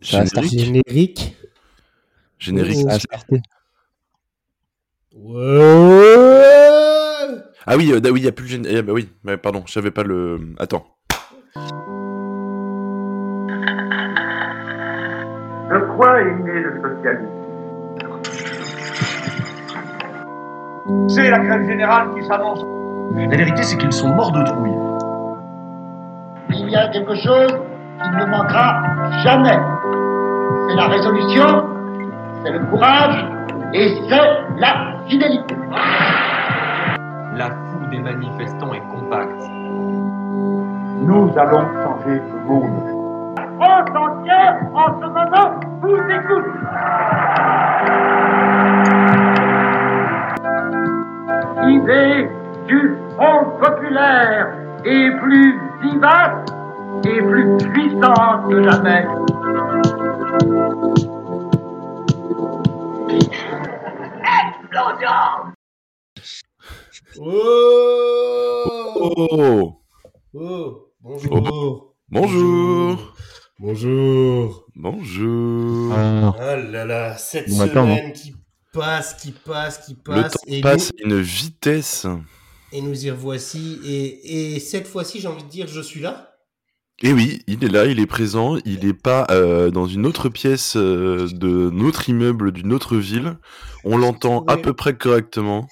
Ça. Générique. Générique. Oh. Ça. Ouais. Ah oui, euh, oui, il y a plus le générique. bah oui, ouais, pardon, je savais pas le. Attends. De quoi est né le socialisme C'est la grève générale qui s'avance. La vérité, c'est qu'ils sont morts de trouille. il y a quelque chose qui ne manquera jamais. C'est la résolution, c'est le courage et c'est la fidélité. La foule des manifestants est compacte. Nous allons changer le monde. La France entière, en ce moment, vous écoute. Idée du Front populaire est plus vivace et plus puissante que jamais. Oh. Oh Oh. Bonjour. Bonjour Bonjour. Bonjour Ah, Ah là là, cette Bon semaine qui passe, qui passe, qui Le passe. temps et, passe nous, à une vitesse. et nous y revoici. Et, et cette fois-ci, j'ai envie de dire, je suis là. Et oui, il est là, il est présent, il est pas euh, dans une autre pièce euh, de notre immeuble d'une autre ville. On l'entend à peu près correctement.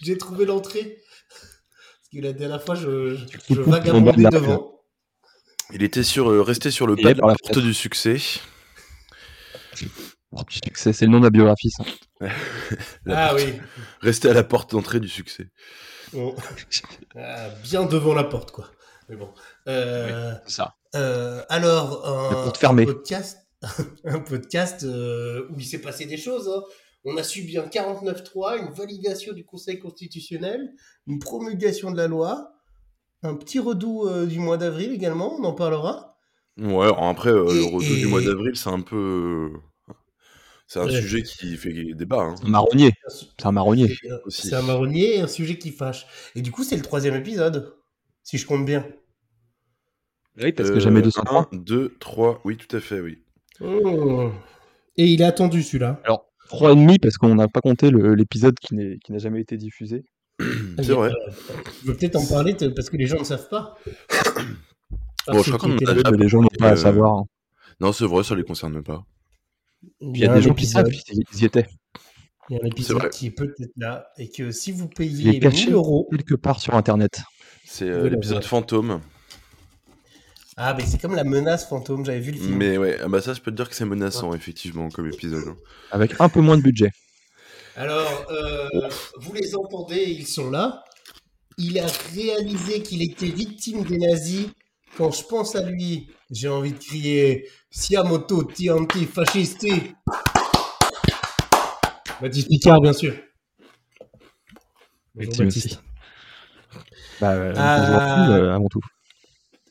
J'ai trouvé l'entrée. Parce que la dernière fois, je, vagabondais devant. Il était sur, euh, resté sur le pas de la porte du succès. porte du succès, c'est le nom de la biographie, ça. La Ah porte- oui. Resté à la porte d'entrée du succès. Bon. Ah, bien devant la porte, quoi. Mais bon. Euh, C'est ça. euh, alors, un, un podcast, un podcast euh, où il s'est passé des choses. hein. On a subi un 49-3, une validation du Conseil constitutionnel, une promulgation de la loi, un petit redout euh, du mois d'avril également, on en parlera. Ouais, après, euh, Et- le retour du mois d'avril, c'est un peu. C'est un Ouais. sujet qui fait débat. Hein. Un marronnier. C'est un marronnier. C'est un- Aussi. C'est un marronnier et un sujet qui fâche. Et du coup, c'est le troisième épisode, si je compte bien. Oui, parce que jamais Euh, 203. 1, 2, 3, oui, tout à fait, oui. Oh. Et il est attendu celui-là. Alors, 3 et demi parce qu'on n'a pas compté l'épisode qui n'est- qui n'a jamais été diffusé. C'est vrai. Je veux peut-être en parler parce que les gens ne savent pas. Bon, je crois qu'on mais les gens n'ont pas à euh, savoir. hein. Non, c'est vrai, ça les concerne pas. Il y a des un gens qui savent, ils y étaient. Il y a un épisode qui est peut-être là et que si vous caché 1000 euros. quelque part sur Internet. C'est euh, l'épisode fantôme. Ah, mais c'est comme la menace fantôme, j'avais vu le film. Mais ouais, ah bah ça, je peux te dire que c'est menaçant, effectivement, comme épisode. hein. Avec un peu moins de budget. Alors, euh, vous les entendez, ils sont là. Il a réalisé qu'il était victime des nazis. Quand je pense à lui, j'ai envie de crier Siamo tutti antifascisti. Baptiste Picard, bien sûr. Bonjour, Baptiste. Bah, euh, Ah. à euh, avant tout.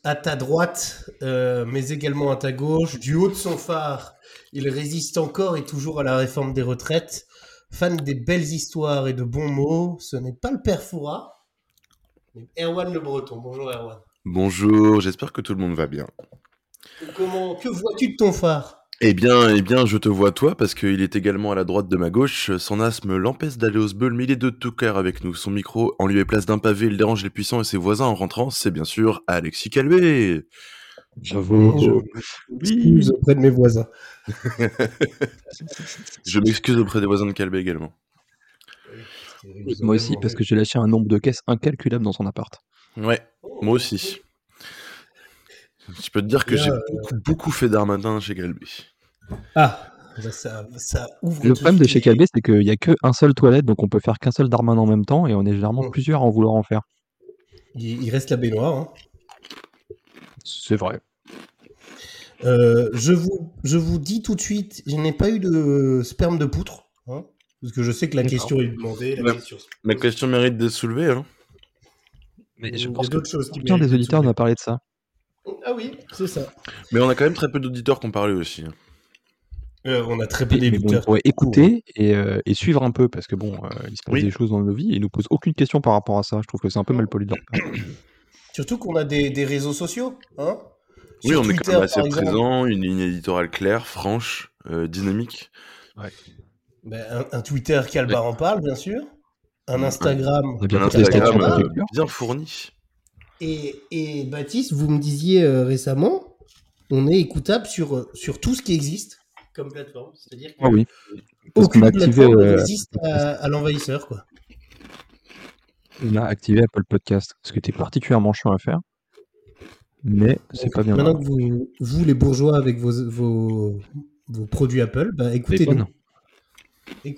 À ta droite, euh, mais également à ta gauche, du haut de son phare, il résiste encore et toujours à la réforme des retraites. Fan des belles histoires et de bons mots, ce n'est pas le père Foura, mais Erwan Le Breton. Bonjour Erwan. Bonjour, j'espère que tout le monde va bien. Comment, que vois-tu de ton phare? Eh bien, eh bien, je te vois toi, parce qu'il est également à la droite de ma gauche. Son asthme l'empêche d'aller au sbeul, mais il est de tout cœur avec nous. Son micro, en lieu et place d'un pavé, il dérange les puissants et ses voisins en rentrant. C'est bien sûr Alexis Calvé. J'avoue. Excuse auprès de mes voisins. Je m'excuse auprès des voisins de Calvé également. Moi aussi, parce que j'ai lâché un nombre de caisses incalculable dans son appart. Ouais, moi aussi. Je peux te dire que j'ai euh, beaucoup, beaucoup fait d'armatin chez Calvé. Ah, ça, ça ouvre. Le problème de chez Calvé, c'est qu'il n'y a qu'un seul toilette, donc on peut faire qu'un seul Darman en même temps, et on est généralement Mm. plusieurs à en vouloir en faire. Il, il reste la baignoire. hein. C'est vrai. Euh, je, vous, je vous dis tout de suite, je n'ai pas eu de sperme de poutre. hein, parce que je sais que la question est demandée. La Ouais. question... Ma question mérite d'être soulevée. Hein. Mais je pense que d'autres choses qui aucun des auditeurs n'a parlé de ça. Ah oui, c'est ça. Mais on a quand même très peu d'auditeurs qui ont parlé aussi. Euh, on a très peu d'éditeurs. pourraient écouter et, euh, et suivre un peu, parce que bon, euh, il se passe Oui. des choses dans nos vies et ils nous posent aucune question par rapport à ça. Je trouve que c'est un peu mal poli de leur part. Surtout qu'on a des, des réseaux sociaux. Hein Oui, Sur on est quand même assez présent, une ligne éditoriale claire, franche, euh, dynamique. ben, un, un Twitter Calbar en parle, bien sûr. Un Ouais. Instagram. On Un tester Instagram bien fourni. Et, et Baptiste, vous me disiez euh, récemment, on est écoutable sur, sur tout ce qui existe comme plateforme. C'est-à-dire Ah oui. Parce aucune qu'on a activé, plateforme euh, à, à l'envahisseur. quoi. On a activé Apple Podcast, ce qui était particulièrement chiant à faire. Mais c'est pas bien Maintenant grave. que vous, vous, les bourgeois, avec vos, vos, vos produits Apple, bah, écoutez-nous.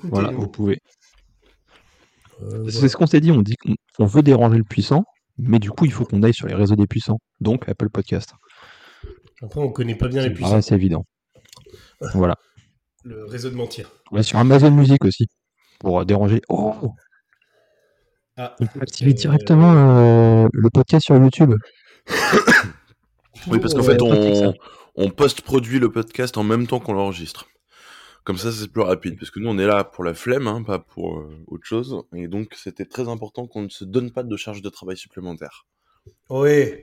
Voilà, vous pouvez. Euh, C'est ce qu'on s'est dit, on dit qu'on on veut déranger le puissant, mais du coup, il faut qu'on aille sur les réseaux des puissants. Donc, Apple Podcast. Après, on connaît pas bien les puissants. c'est évident. Voilà. Le réseau de mentir. On va sur Amazon Music aussi, pour euh, déranger. Oh Ah, On peut activer Euh, directement euh, le podcast sur YouTube. Oui, parce qu'en fait, on post-produit le podcast en même temps qu'on l'enregistre. Comme ça, c'est plus rapide. Parce que nous, on est là pour la flemme, hein, pas pour euh, autre chose. Et donc, c'était très important qu'on ne se donne pas de charge de travail supplémentaire. Oui.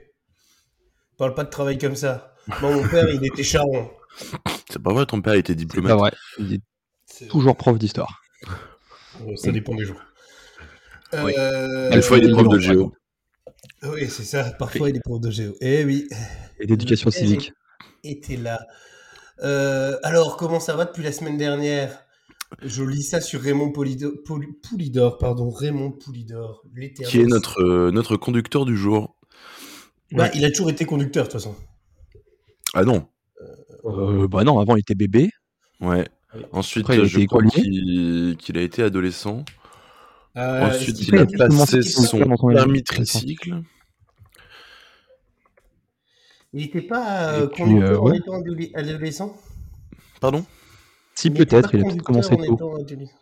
Parle pas de travail comme ça. Moi, mon père, il était charron. C'est pas vrai, ton père était C'est diplomate. pas vrai. Il est C'est- toujours prof d'histoire. Ça dépend des jours. Oui. Euh, Des fois, il est prof de géo. Oui, c'est ça. Parfois, il est prof de géo. Eh oui. Et d'éducation père civique. était là. Euh, alors, comment ça va depuis la semaine dernière? Je lis ça sur Raymond Polido- Poulidor, pardon, Raymond Poulidor, l'éternel. Qui est notre, euh, notre conducteur du jour. Bah, il a toujours été conducteur, de toute façon. Ah non. Euh, bah non, avant il était bébé. Ouais. Oui. Ensuite, Après, il a je crois qu'il a été adolescent. Euh, Ensuite, il a passé son permis tricycle. Il n'était pas euh, puis, conducteur euh, en ouais. étant adole- adolescent? Pardon? Si Il peut-être, pas il a peut-être commencé en tôt. étant adolescent.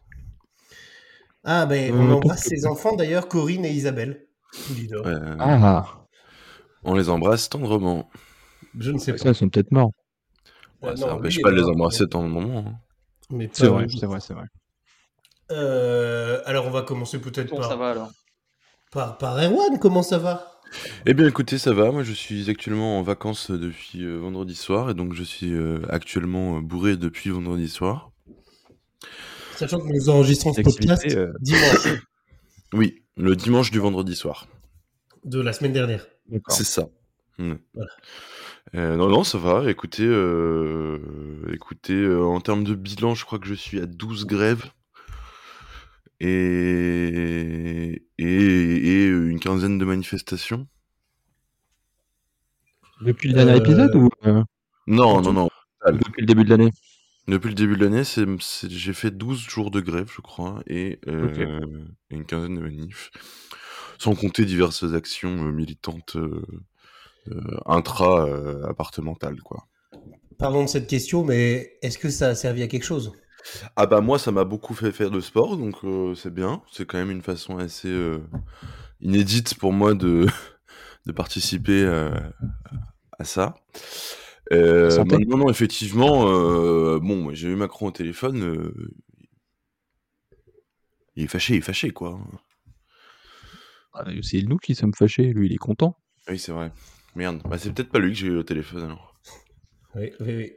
Ah, ben, Euh, on embrasse ses enfants d'ailleurs, Corinne et Isabelle. Euh, Ah, On les embrasse tendrement. Je ne sais pas. ça, ils sont peut-être morts. Ouais, ça n'empêche pas de les embrasser tant de moment. hein. mais C'est vrai, c'est vrai, c'est vrai. Euh, alors, on va commencer peut-être par, va alors par, par Erwan. Comment ça va? Eh bien écoutez, ça va, moi je suis actuellement en vacances depuis euh, vendredi soir et donc je suis euh, actuellement euh, bourré depuis vendredi soir. Sachant que nous enregistrons ce podcast euh, dimanche Oui, le dimanche du vendredi soir. de la semaine dernière. C'est ça. Mm. Voilà. Euh, non, non, ça va. Écoutez, euh, écoutez euh, en termes de bilan, je crois que je suis à 12 grèves et, et, et une quinzaine de manifestations. Depuis le dernier Euh, épisode ou Non, non, non. depuis le début de l'année Depuis le début de l'année, c'est, c'est- j'ai fait 12 jours de grève, je crois, et euh, et une quinzaine de manifs. Sans compter diverses actions euh, militantes euh, euh, intra-appartementales, quoi. Pardon de cette question, mais est-ce que ça a servi à quelque chose? Ah bah moi, ça m'a beaucoup fait faire de sport, donc euh, c'est bien. C'est quand même une façon assez euh, inédite pour moi de, de participer euh, à ça. Euh, maintenant, non, effectivement, euh, bon, j'ai eu Macron au téléphone. euh, il est fâché, il est fâché, quoi. Ah, C'est nous qui sommes fâchés, lui il est content. Oui, c'est vrai. Merde, bah, c'est peut-être pas lui que j'ai eu au téléphone alors. oui, oui, oui.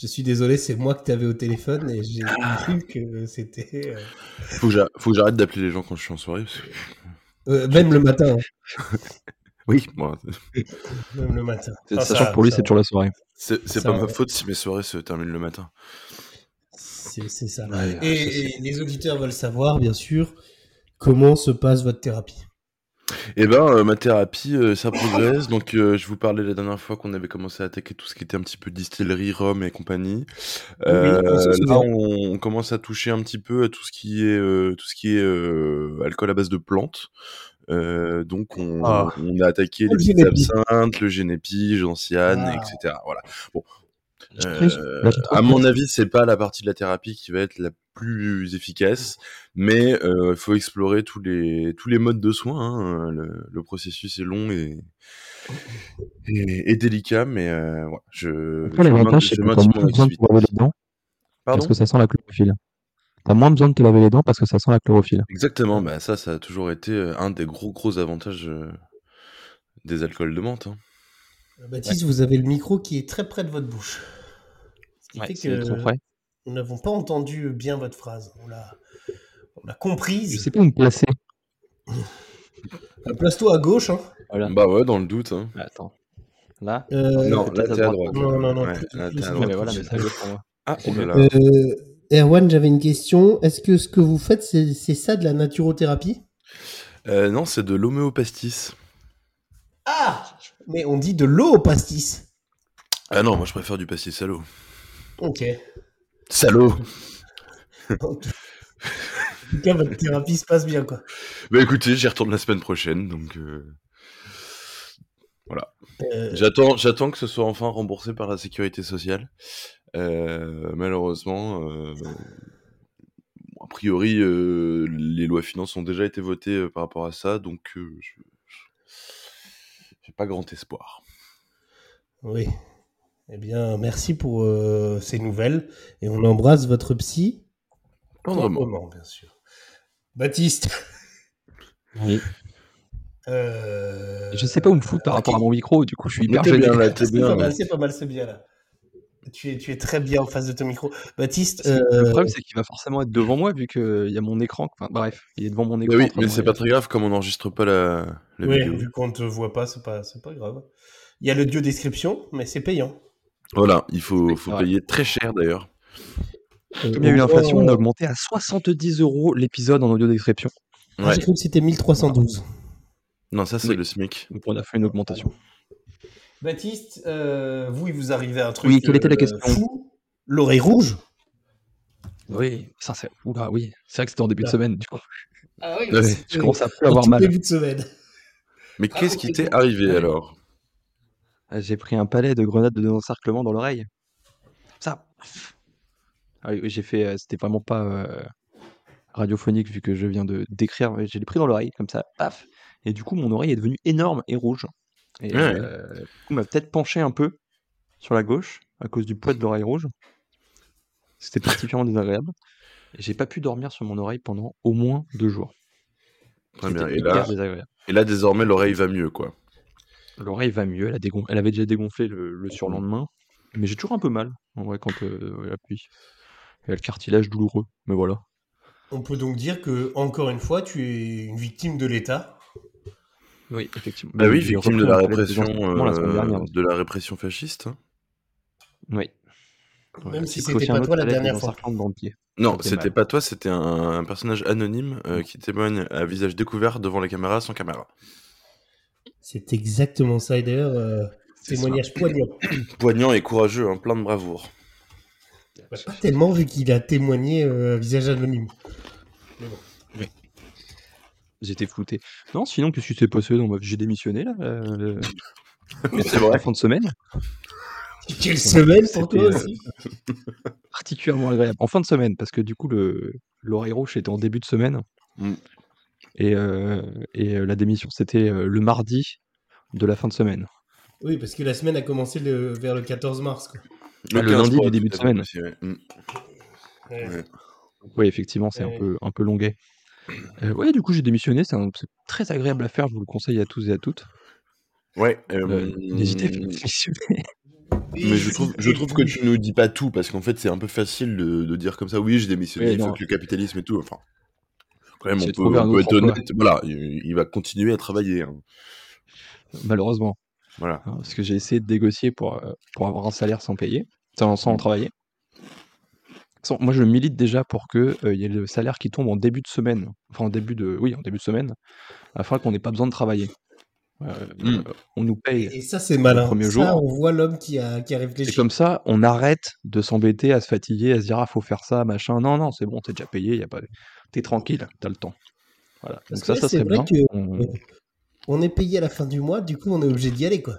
Je suis désolé, c'est moi que tu avais au téléphone et j'ai cru que c'était. euh, Faut que j'a- faut que j'arrête d'appeler les gens quand je suis en soirée. parce que- euh, même le matin. hein. Oui, moi, Même le matin. C'est- Ah, Sachant ça- que pour lui c'est toujours la soirée. c'est pas ma faute si mes soirées se terminent le matin. C'est c'est ça. Ouais, et, ça, c'est- et les auditeurs veulent savoir, bien sûr, comment se passe votre thérapie. Eh ben, euh, ma thérapie, euh, ça progresse. Donc, euh, je vous parlais la dernière fois qu'on avait commencé à attaquer tout ce qui était un petit peu distillerie, rhum et compagnie. Euh, là, on, on commence à toucher un petit peu à tout ce qui est tout ce qui est alcool à base de plantes. Euh, donc, on, Ah. on a attaqué les Le absinthes, le génépi, gentiane, Ah. etc. Voilà. Bon. Euh, à mon avis, c'est pas la partie de la thérapie qui va être la plus efficace, mais il faut explorer tous les tous les modes de soins. hein. Le, le processus est long et et, et délicat, mais euh, ouais, je, Après, l'avantage, c'est que t'as moins besoin de te laver les dents Pardon? parce que ça sent la chlorophylle. T'as moins besoin de te laver les dents parce que ça sent la chlorophylle. Exactement, bah ça, ça a toujours été euh, un des gros gros avantages euh, des alcools de menthe. hein. Baptiste, vous avez le micro qui est très près de votre bouche. Qui Ouais, fait c'est que trop près. nous n'avons pas entendu bien votre phrase. On l'a, on l'a comprise. Je sais pas où me placer. Euh, Place-toi à gauche. Hein. Voilà. Bah ouais, dans le doute. Hein. Attends. Là Euh, non, là à t'es à droite. Non, non, non, Ouais, plus- là, plus t'es à à Ouais, droite. mais voilà, mais à gauche pour moi. Ah, oh là mieux. là. Euh, Erwan, j'avais une question. Est-ce que ce que vous faites, c'est, c'est ça de la naturothérapie? Euh, non, c'est de l'homéopastis. Ah Mais on dit de l'eau au pastis. Ah non, moi je préfère du pastis salaud. Ok. Salaud En tout cas, votre thérapie se passe bien, quoi. Bah écoutez, j'y retourne la semaine prochaine, donc... euh, Euh, J'attends, j'attends que ce soit enfin remboursé par la sécurité sociale. Euh, malheureusement, a priori, les lois finances ont déjà été votées par rapport à ça, donc je, je- j'ai pas grand espoir. Oui. Eh bien, merci pour euh, ces nouvelles. Et on embrasse votre psy. Tendrement. Tendrement, bien sûr. Baptiste. Oui. Euh... Je sais pas où me foutre par rapport à mon micro, du coup je suis Mais hyper gêné. bien là, t'es C'est pas mal, c'est pas mal, c'est bien là. Tu es, tu es très bien en face de ton micro. Baptiste, que euh, Le problème c'est qu'il va forcément être devant moi vu qu'il y a mon écran. Enfin bref, il est devant mon Mais écran. oui, en train mais c'est pas très grave comme on n'enregistre pas la, la oui, vidéo. vu qu'on ne te voit pas, c'est pas, c'est pas grave. Il y a le dieu description, mais c'est payant. Voilà, il faut, payer très cher d'ailleurs. Euh, Comme il y a eu on l'inflation, on a augmenté à 70 euros l'épisode en audio description. Ah, Ouais. J'ai cru que c'était 1312. Non, ça c'est Oui. le SMIC. Donc on a fait une augmentation. Baptiste, euh, vous, il vous arrivait un truc Oui, quelle était la euh, question? fou. L'oreille rouge Oui, ça c'est. Oula, oui. C'est vrai que c'était en début de Ah. semaine, du coup. Ah oui, Ouais, Je commence à plus avoir mal. début de semaine. Mais Ah, qu'est-ce qui ok. t'est arrivé Ouais. alors? Ah, J'ai pris un palais de grenades de encerclement dans l'oreille. Ça. Ah oui, oui, j'ai fait. euh, C'était vraiment pas euh, radiophonique vu que je viens de décrire. mais l'ai pris dans l'oreille, comme ça, paf. Et du coup, mon oreille est devenue énorme et rouge. Et Ouais. euh, du coup, m'a peut-être penché un peu sur la gauche à cause du poids de l'oreille rouge. C'était particulièrement désagréable. Et j'ai pas pu dormir sur mon oreille pendant au moins deux jours. Très C'était bien. Et hyper là, désagréable. et là, désormais, l'oreille va mieux, quoi. L'oreille va mieux, elle, a dégon- elle avait déjà dégonflé le, le surlendemain, mais j'ai toujours un peu mal, en vrai, quand euh, il y a la pluie. Il y a le cartilage douloureux, mais voilà. On peut donc dire que, encore une fois, tu es une victime de l'État. Oui, effectivement. Bah oui, J'ai victime de la répression, la euh, dernière. de la répression fasciste. hein. Oui. Même Ouais, si c'était pas toi la dernière fois. dans le pied. Non, c'était pas toi, c'était un, un personnage anonyme euh, qui témoigne à visage découvert devant la caméra sans caméra. C'est exactement ça. Et d'ailleurs, euh, témoignage poignant. Poignant et courageux, hein, plein de bravoure. Bah, pas tellement vu qu'il a témoigné euh, à visage anonyme. Mais bon. J'étais flouté. Non, sinon, qu'est-ce qui s'est passé dans ma vie? J'ai démissionné, là, euh, Mais c'est à la vrai. fin de semaine. Quelle semaine pour toi euh, aussi? particulièrement agréable. En fin de semaine, parce que du coup, le l'oreille rouge était en début de semaine. Mm. Et, euh, et euh, la démission, c'était euh, le mardi de la fin de semaine. Oui, parce que la semaine a commencé le- vers le 14 mars. Quoi. Ah, le 15 lundi du début de semaine. ouais. Mm. Ouais. Ouais. Oui, effectivement, c'est Ouais. un peu, un peu longuet. Euh, ouais, du coup, j'ai démissionné. C'est très agréable à faire. Je vous le conseille à tous et à toutes. Ouais, euh, Euh, N'hésitez pas à démissionner. Mais je trouve, je trouve que tu nous dis pas tout parce qu'en fait c'est un peu facile de, de dire comme ça. Oui, j'ai démissionné, Oui, il faut que le capitalisme et tout. Enfin, quand même, J'ai on peut, on être honnête. Voilà, il, il va continuer à travailler. hein. Malheureusement. Voilà. hein, Parce que j'ai essayé de négocier pour, euh, pour avoir un salaire sans payer, sans, sans Mm. travailler. Sans- moi, je milite déjà pour que euh, il y ait le salaire qui tombe en début de semaine, enfin en début de, oui, en début de semaine, afin qu'on n'ait pas besoin de travailler. Euh, Mm. euh, on nous paye. Et ça, c'est malin. premier ça, jour. on voit l'homme qui a, qui a Et comme ça, on arrête de s'embêter, à se fatiguer, à se dire ah faut faire ça, machin. Non, non, c'est bon, t'es déjà payé, y a pas, t'es tranquille, t'as le temps. Voilà. Parce Donc ça, là, ça serait vrai bien. que- On- On est payé à la fin du mois, du coup, on est obligé d'y aller, quoi.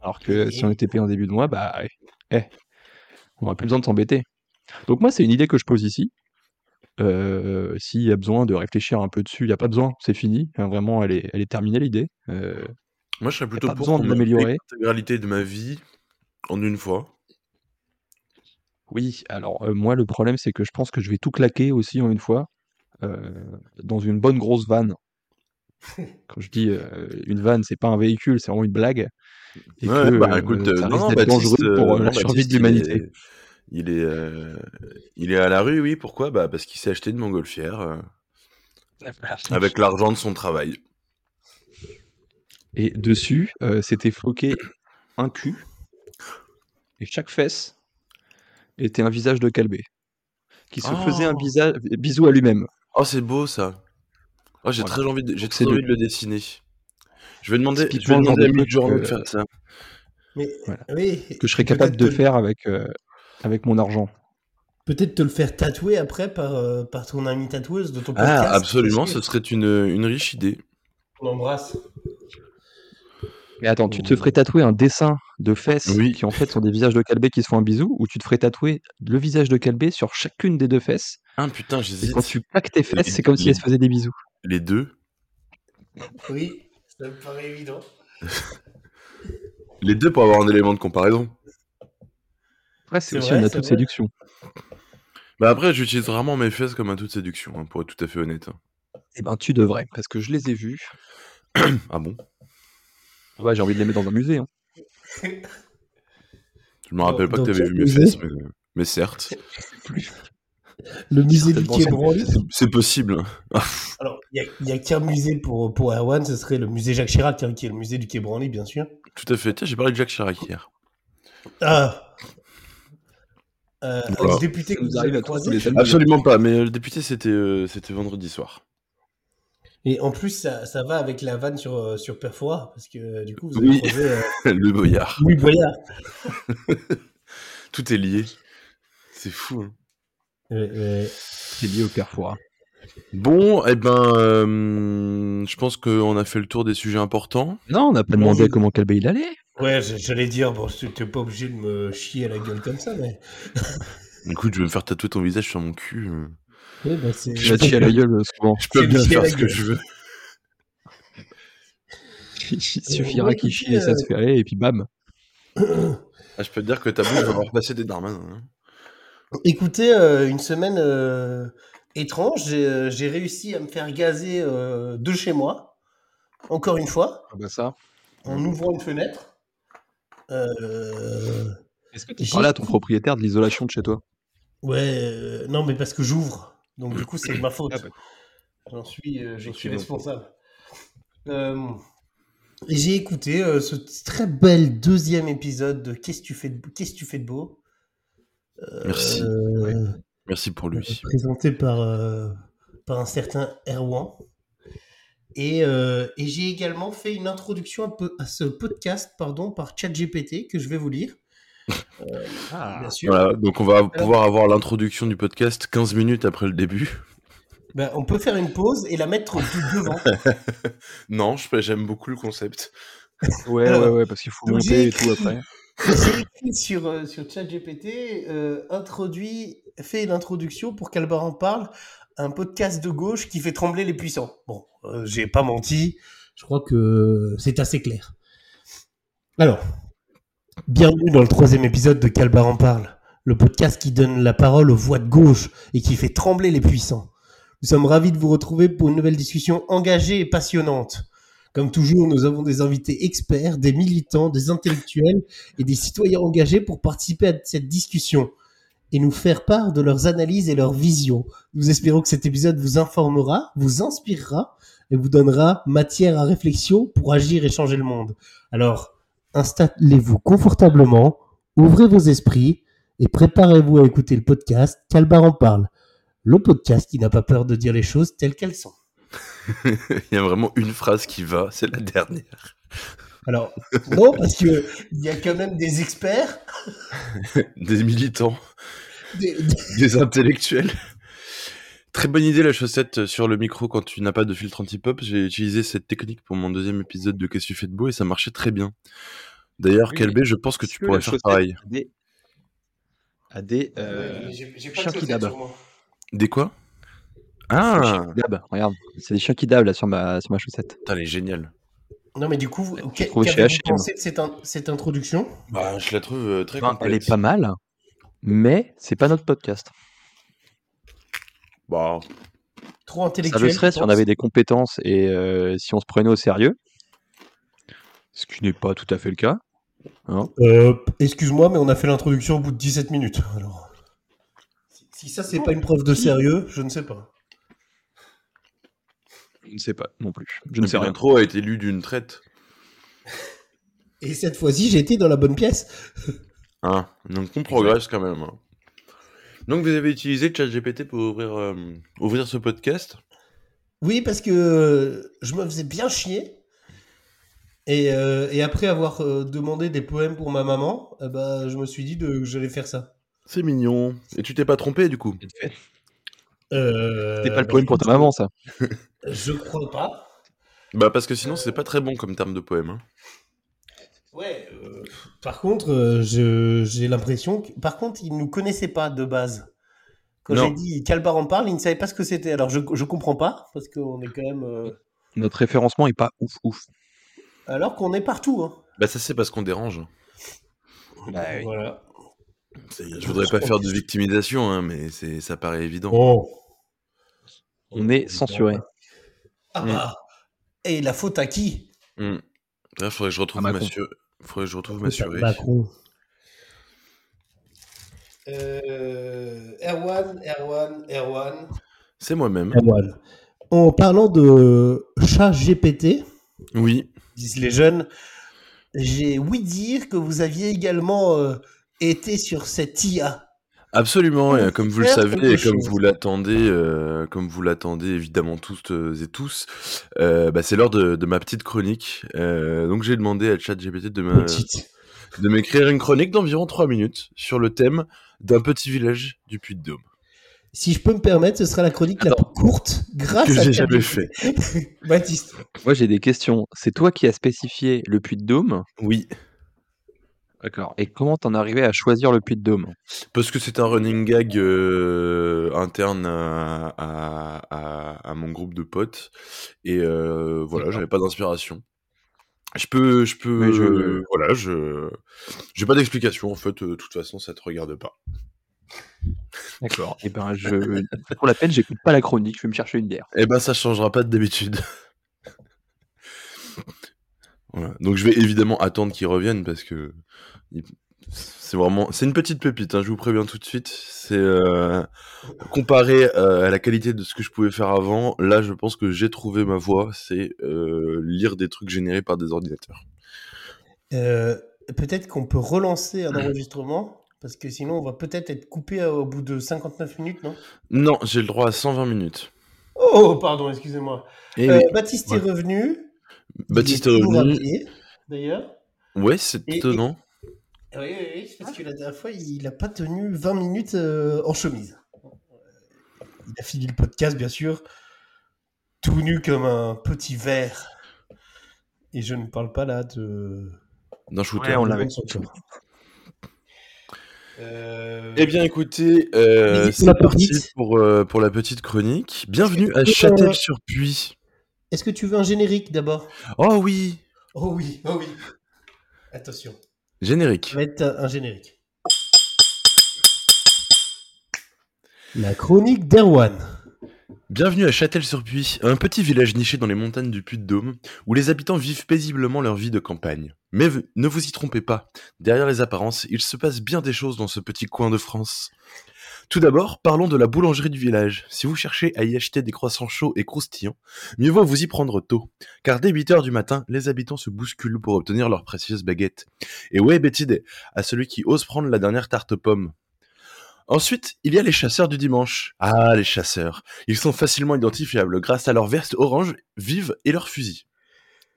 Alors que si on était payé en début de mois, bah, eh, on n'aurait plus besoin de s'embêter. Donc moi, c'est une idée que je pose ici. Euh, S'il y a besoin de réfléchir un peu dessus, il n'y a pas besoin, c'est fini. Hein, vraiment, elle est, elle est terminée l'idée. Euh, Moi, je serais plutôt pas pour besoin qu'on de l'intégralité ma vie en une fois. oui, alors euh, moi, le problème, c'est que je pense que je vais tout claquer aussi en une fois euh, dans une bonne grosse vanne. Quand je dis euh, une vanne, c'est pas un véhicule, c'est vraiment une blague. et Ouais, que bah euh, écoute, ça euh, non, risque non, d'être Baptiste, dangereux euh, pour euh, non, la survie de l'humanité. Il est, il est, euh, il est à la rue, oui. Pourquoi? Bah parce qu'il s'est acheté une montgolfière euh, avec l'argent de son travail. Et dessus, euh, c'était floqué un cul, et chaque fesse était un visage de Calbé, qui se faisait un Oh. bisa- bisou à lui-même. Oh, c'est beau ça. Oh, j'ai Voilà. très envie, de, j'ai Donc, très c'est envie le- de le dessiner. Je vais demander, je vais demander à de faire ça. Mais Voilà. oui, que je serais capable de faire avec, euh, avec mon argent. Peut-être te le faire tatouer après par, euh, par ton ami tatoueuse de ton podcast. Ah, absolument, ce serait une, une riche idée. On embrasse. Mais attends, tu te ferais tatouer un dessin de fesses Oui. qui en fait sont des visages de Calbé qui se font un bisou, ou tu te ferais tatouer le visage de Calbé sur chacune des deux fesses, Ah putain, j'hésite. quand tu plaques tes fesses, c'est comme si les- elles se faisaient des bisous. Les deux. Oui, ça me paraît évident. Les deux pour avoir un élément de comparaison. Après, c'est aussi vrai, un atout de vrai. séduction. Bah après, j'utilise vraiment mes fesses comme un tout de séduction, hein, pour être tout à fait honnête. Eh ben, tu devrais, parce que je les ai vus. Ah bon? Ouais, j'ai envie de les mettre dans un musée. hein. Je me rappelle pas que dans t'avais quel vu mes musée fesses, mais, mais certes. Plus. Le musée du Certainement, Quai c'est- Branly. C'est- C'est possible. hein. Alors, il n'y a, qu'un musée pour, pour Erwan, ce serait le musée Jacques Chirac, hein, qui est le musée du Quai Branly, bien sûr. tout à fait. Tiens, j'ai parlé de Jacques Chirac hier. Ah euh, Voilà. Le député que vous à. Absolument pas, mais euh, le député, c'était euh, c'était vendredi soir. Et en plus, ça, ça va avec la vanne sur, sur Perfora, parce que du coup, vous avez Oui. croisé euh, le boyard. Tout est lié. C'est fou. hein. Ouais, ouais. C'est lié au Carrefour. Bon, eh ben, euh, je pense qu'on a fait le tour des sujets importants. Non, on n'a pas demandé comment Calbé il allait. Ouais, j'allais dire, bon, t'es pas obligé de me chier à la gueule comme ça, mais. Écoute, je vais me faire tatouer ton visage sur mon cul. Ouais, bah, Je vais te chier à la gueule euh, souvent. Je peux bien faire ce que je veux. Il suffira ouais, qu'il écoutez, chie et ça se fait aller, et puis bam. Ah, je peux te dire que ta bouche va voir passer des Darman. hein. Écoutez, euh, une semaine euh, étrange, j'ai euh, j'ai réussi à me faire gazer euh, de chez moi, encore une fois, Ah bah ça. en ouvrant une fenêtre. Euh, Est-ce que tu parlais à ton propriétaire de l'isolation de chez toi? Ouais, euh, non, mais parce que j'ouvre. Donc, du coup, c'est de ma faute. Ah bah. J'en suis, euh, j'en suis Effectivement. responsable. Euh, et j'ai écouté euh, ce très bel deuxième épisode de Qu'est-ce que tu fais de, Qu'est-ce que tu fais de beau? Merci. Euh, Merci pour lui. présenté par, euh, par un certain Erwan. Et, euh, et j'ai également fait une introduction à, peu- à ce podcast pardon, par ChatGPT que je vais vous lire. Euh, bien sûr. Voilà, donc on va pouvoir avoir l'introduction du podcast 15 minutes après le début. Ben, on peut faire une pause et la mettre tout devant. Non, je- j'aime beaucoup le concept. Ouais, Alors, ouais, ouais, parce qu'il faut monter j'ai et tout après. J'ai écrit sur, euh, sur ChatGPT, euh, introduit, fait l'introduction pour qu'Albert en parle, un podcast de gauche qui fait trembler les puissants. Bon, euh, j'ai pas menti, je crois que c'est assez clair. Alors, bienvenue dans le troisième épisode de Calbar en parle, le podcast qui donne la parole aux voix de gauche et qui fait trembler les puissants. Nous sommes ravis de vous retrouver pour une nouvelle discussion engagée et passionnante. Comme toujours, nous avons des invités experts, des militants, des intellectuels et des citoyens engagés pour participer à cette discussion et nous faire part de leurs analyses et leurs visions. Nous espérons que cet épisode vous informera, vous inspirera et vous donnera matière à réflexion pour agir et changer le monde. Alors, installez-vous confortablement, ouvrez vos esprits et préparez-vous à écouter le podcast Calbar en parle, le podcast qui n'a pas peur de dire les choses telles qu'elles sont. Il y a vraiment une phrase qui va, c'est la dernière. Alors, non, parce que il y a quand même des experts, Des militants, des- des- des intellectuels. Très bonne idée la chaussette sur le micro quand tu n'as pas de filtre anti-pop. J'ai utilisé cette technique pour mon deuxième épisode de Qu'est-ce que tu fais de beau et ça marchait très bien. D'ailleurs, Oui, Calbé, je pense que tu pourrais la faire pareil. a des, a des euh, j'ai pas chiens de sur moi. Des quoi? Ah. Regarde, c'est des chiens qui dabent là sur ma, sur ma chaussette. Putain, elle est géniale. Non, mais du coup, qu'avez-vous pensé de cette, in- cette introduction? Bah, je la trouve euh, très Ben, elle est complète. pas mal, mais c'est pas notre podcast. Bah, Trop Ça intellectuelle le serait si on avait des compétences et euh, si on se prenait au sérieux. Ce qui n'est pas tout à fait le cas. Hein Euh, Excuse-moi, mais on a fait l'introduction au bout de 17 minutes. Alors, si- ça, c'est pas une preuve de sérieux, je ne sais pas. Je ne sais pas non plus. Je ne sais rien. L'intro a été lu d'une traite. Et cette fois-ci, j'ai été dans la bonne pièce. Hein, donc on progresse quand même. hein. Donc vous avez utilisé ChatGPT pour ouvrir, euh, ouvrir ce podcast? Oui, parce que je me faisais bien chier. Et, euh, et après avoir euh, demandé des poèmes pour ma maman, eh ben, je me suis dit de- que j'allais faire ça. C'est mignon. Et tu t'es pas trompé du coup? Vite fait. Euh, C'était pas le poème pour ta maman, ça. Je crois pas. Bah parce que sinon c'est pas très bon comme terme de poème. hein. Ouais. euh, par contre, euh, je- j'ai l'impression que. Par contre, il nous connaissait pas de base. Quand j'ai dit Calbar en parle, il ne savait pas ce que c'était. Alors je, je comprends pas, parce qu'on est quand même. euh, Notre référencement est pas ouf ouf. Alors qu'on est partout. Hein. Bah ça c'est parce qu'on dérange. Bah oui. Voilà. Je voudrais pas faire de victimisation, hein, mais c'est ça paraît évident. On est censuré. Ah Mm. bah. Et la faute à qui? Hmm. Là, faudrait que je retrouve Macron. sur- faudrait que je retrouve surée. Macron. Euh, Erwan, Erwan, Erwan. C'est moi-même. Erwan. En parlant de chat GPT, Oui. disent les jeunes, j'ai ouï dire que vous aviez également euh, été sur cette IA. Absolument, et comme vous le savez, et comme vous l'attendez, euh, comme vous l'attendez évidemment toutes euh, et tous, euh, bah, c'est l'heure de, de ma petite chronique. Euh, donc j'ai demandé à ChatGPT de de m'écrire une chronique d'environ 3 minutes sur le thème d'un petit village du Puy-de-Dôme Si je peux me permettre, ce sera la chronique la plus courte grâce que à j'ai jamais fait. Baptiste. Moi, j'ai des questions. C'est toi qui as spécifié le puits de Dôme. Oui, D'accord. Et comment t'en es arrivé à choisir le puits de Dôme parce que c'est un running gag euh, interne à, à, à- à mon groupe de potes et euh, voilà, j'avais pas d'inspiration. Je peux, je peux, je- voilà, je, j'ai pas d'explication en fait. euh, De toute façon, ça te regarde pas. D'accord. Et ben, je, pour la peine, j'écoute pas la chronique. Je vais me chercher une bière. Eh ben, ça changera pas de d'habitude. Voilà. Donc, je vais évidemment attendre qu'ils reviennent parce que c'est vraiment, c'est une petite pépite. hein, je vous préviens tout de suite. C'est euh, comparé euh, à la qualité de ce que je pouvais faire avant. Là, je pense que j'ai trouvé ma voie. C'est euh, lire des trucs générés par des ordinateurs. Peut-être qu'on peut relancer un enregistrement, parce que sinon on va peut-être être coupé au bout de 59 minutes, non? Non, j'ai le droit à 120 minutes. Oh, pardon, excusez-moi. Euh, oui, Baptiste Ouais. est revenu. Baptiste D'ailleurs. Ouais, c'est Et- étonnant. Oui, oui, oui, parce que la dernière fois, il n'a pas tenu 20 minutes euh, en chemise. Il a fini le podcast, bien sûr, tout nu comme un petit verre. Et je ne parle pas là de... D'un shooter. Ouais, on l'avait. Euh, Eh bien, écoutez, euh, c'est la parti pour, euh, pour la petite chronique. Bienvenue à Euh, Châtel-sur-Puy. Est-ce que tu veux un générique d'abord? Oh oui, Oh oui, oh oui. Attention, générique. ça va être un un générique. La chronique d'Erwan. Bienvenue à Châtel-sur-Puy, un petit village niché dans les montagnes du Puy-de-Dôme, où les habitants vivent paisiblement leur vie de campagne. Mais ne vous y trompez pas, derrière les apparences, il se passe bien des choses dans ce petit coin de France. Tout d'abord, parlons de la boulangerie du village. Si vous cherchez à y acheter des croissants chauds et croustillants, mieux vaut vous y prendre tôt. Car dès 8h du matin, les habitants se bousculent pour obtenir leurs précieuses baguettes. Et ouais, Betty à celui qui ose prendre la dernière tarte aux pommes. Ensuite, il y a les chasseurs du dimanche. Ah, les chasseurs. Ils sont facilement identifiables grâce à leur veste orange vive et leurs fusils.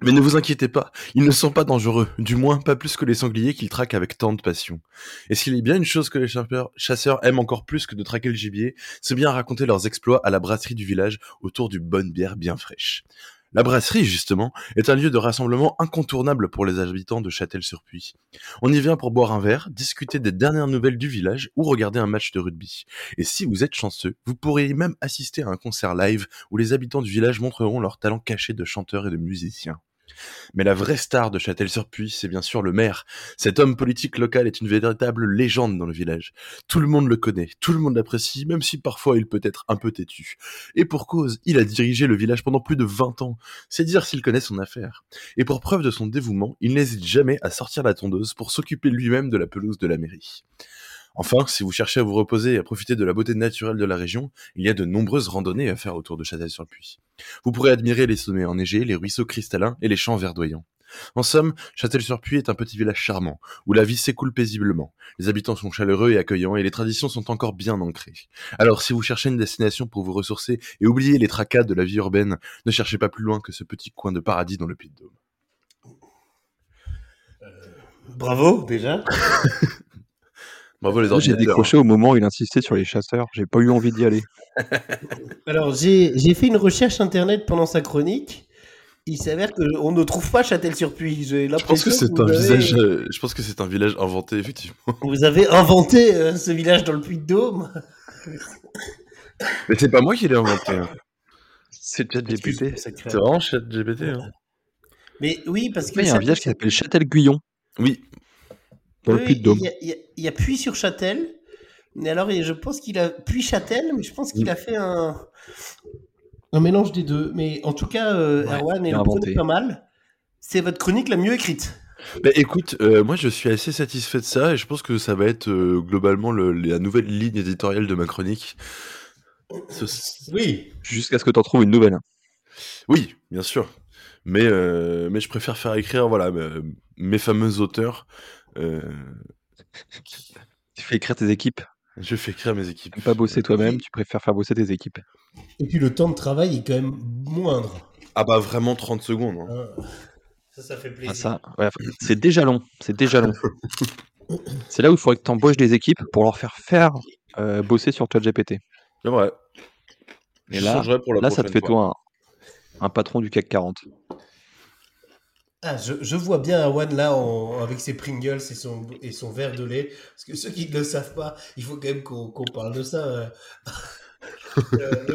Mais ne vous inquiétez pas, ils ne sont pas dangereux, du moins pas plus que les sangliers qu'ils traquent avec tant de passion. Et s'il y a bien une chose que les chasseurs, chasseurs aiment encore plus que de traquer le gibier, c'est bien raconter leurs exploits à la brasserie du village autour d'une bonne bière bien fraîche. La brasserie, justement, est un lieu de rassemblement incontournable pour les habitants de Châtel-sur-Puy. On y vient pour boire un verre, discuter des dernières nouvelles du village ou regarder un match de rugby. Et si vous êtes chanceux, vous pourriez même assister à un concert live où les habitants du village montreront leur talent caché de chanteurs et de musiciens. Mais la vraie star de Châtel-sur-Puy, c'est bien sûr le maire. Cet homme politique local est une véritable légende dans le village. Tout le monde le connaît, tout le monde l'apprécie, même si parfois il peut être un peu têtu. Et pour cause, il a dirigé le village pendant plus de 20 ans. C'est dire s'il connaît son affaire. Et pour preuve de son dévouement, il n'hésite jamais à sortir la tondeuse pour s'occuper lui-même de la pelouse de la mairie. Enfin, si vous cherchez à vous reposer et à profiter de la beauté naturelle de la région, il y a de nombreuses randonnées à faire autour de Châtel-sur-Puy. Vous pourrez admirer les sommets enneigés, les ruisseaux cristallins et les champs verdoyants. En somme, Châtel-sur-Puy est un petit village charmant, où la vie s'écoule paisiblement. Les habitants sont chaleureux et accueillants, et les traditions sont encore bien ancrées. Alors, si vous cherchez une destination pour vous ressourcer et oublier les tracas de la vie urbaine, ne cherchez pas plus loin que ce petit coin de paradis dans le Puy-de-Dôme. Bravo, déjà. Bravo les Moi, j'ai décroché au moment où il insistait sur les chasseurs. J'ai pas eu envie d'y aller. Alors, j'ai j'ai fait une recherche internet pendant sa chronique. Il s'avère qu'on ne trouve pas Châtel-sur-Puy. J'ai Je pense que c'est un avez- visage. euh, je pense que c'est un village inventé effectivement. Vous avez inventé euh, ce village dans le Puy-de-Dôme. Mais c'est pas moi qui l'ai inventé. hein. C'est crée- C'est vraiment ChatGPT. Hein. Mais oui, parce que Il y a un village qui s'appelle Châtel-Guyon, Oui. Dans le Oui, Puy-de-Dôme. Il y a- il y, a- il y a Puy-sur-Châtel. Mais alors, je pense qu'il a Puy-Châtel, mais je pense qu'il a fait un un mélange des deux. Mais en tout cas, euh, Ouais, Erwan est le premier pas mal. C'est votre chronique la mieux écrite. Bah écoute, euh, moi je suis assez satisfait de ça et je pense que ça va être euh, globalement le- la nouvelle ligne éditoriale de ma chronique. Ce- Oui. Jusqu'à ce que tu en trouves une nouvelle. Oui, bien sûr. Mais, euh, mais je préfère faire écrire voilà, me- mes fameux auteurs. Euh, Tu fais écrire tes équipes? je fais écrire mes équipes. Tu pas bosser toi-même, tu préfères faire bosser tes équipes. Et puis le temps de travail est quand même moindre. Ah bah vraiment 30 secondes. hein. Hein. Ça, ça fait plaisir. Ah, ça, ouais, c'est déjà long. C'est déjà long. c'est là où il faudrait que tu embauches des équipes pour leur faire faire euh, bosser sur ChatGPT. C'est vrai. Et Je là- changerai pour la Là, ça te fait fois. toi un, un patron du CAC 40. Ah, je, je vois bien Erwan là en- avec ses Pringles et son, et son verre de lait. Parce que ceux qui ne le savent pas, il faut quand même qu'on parle de ça. euh. Euh.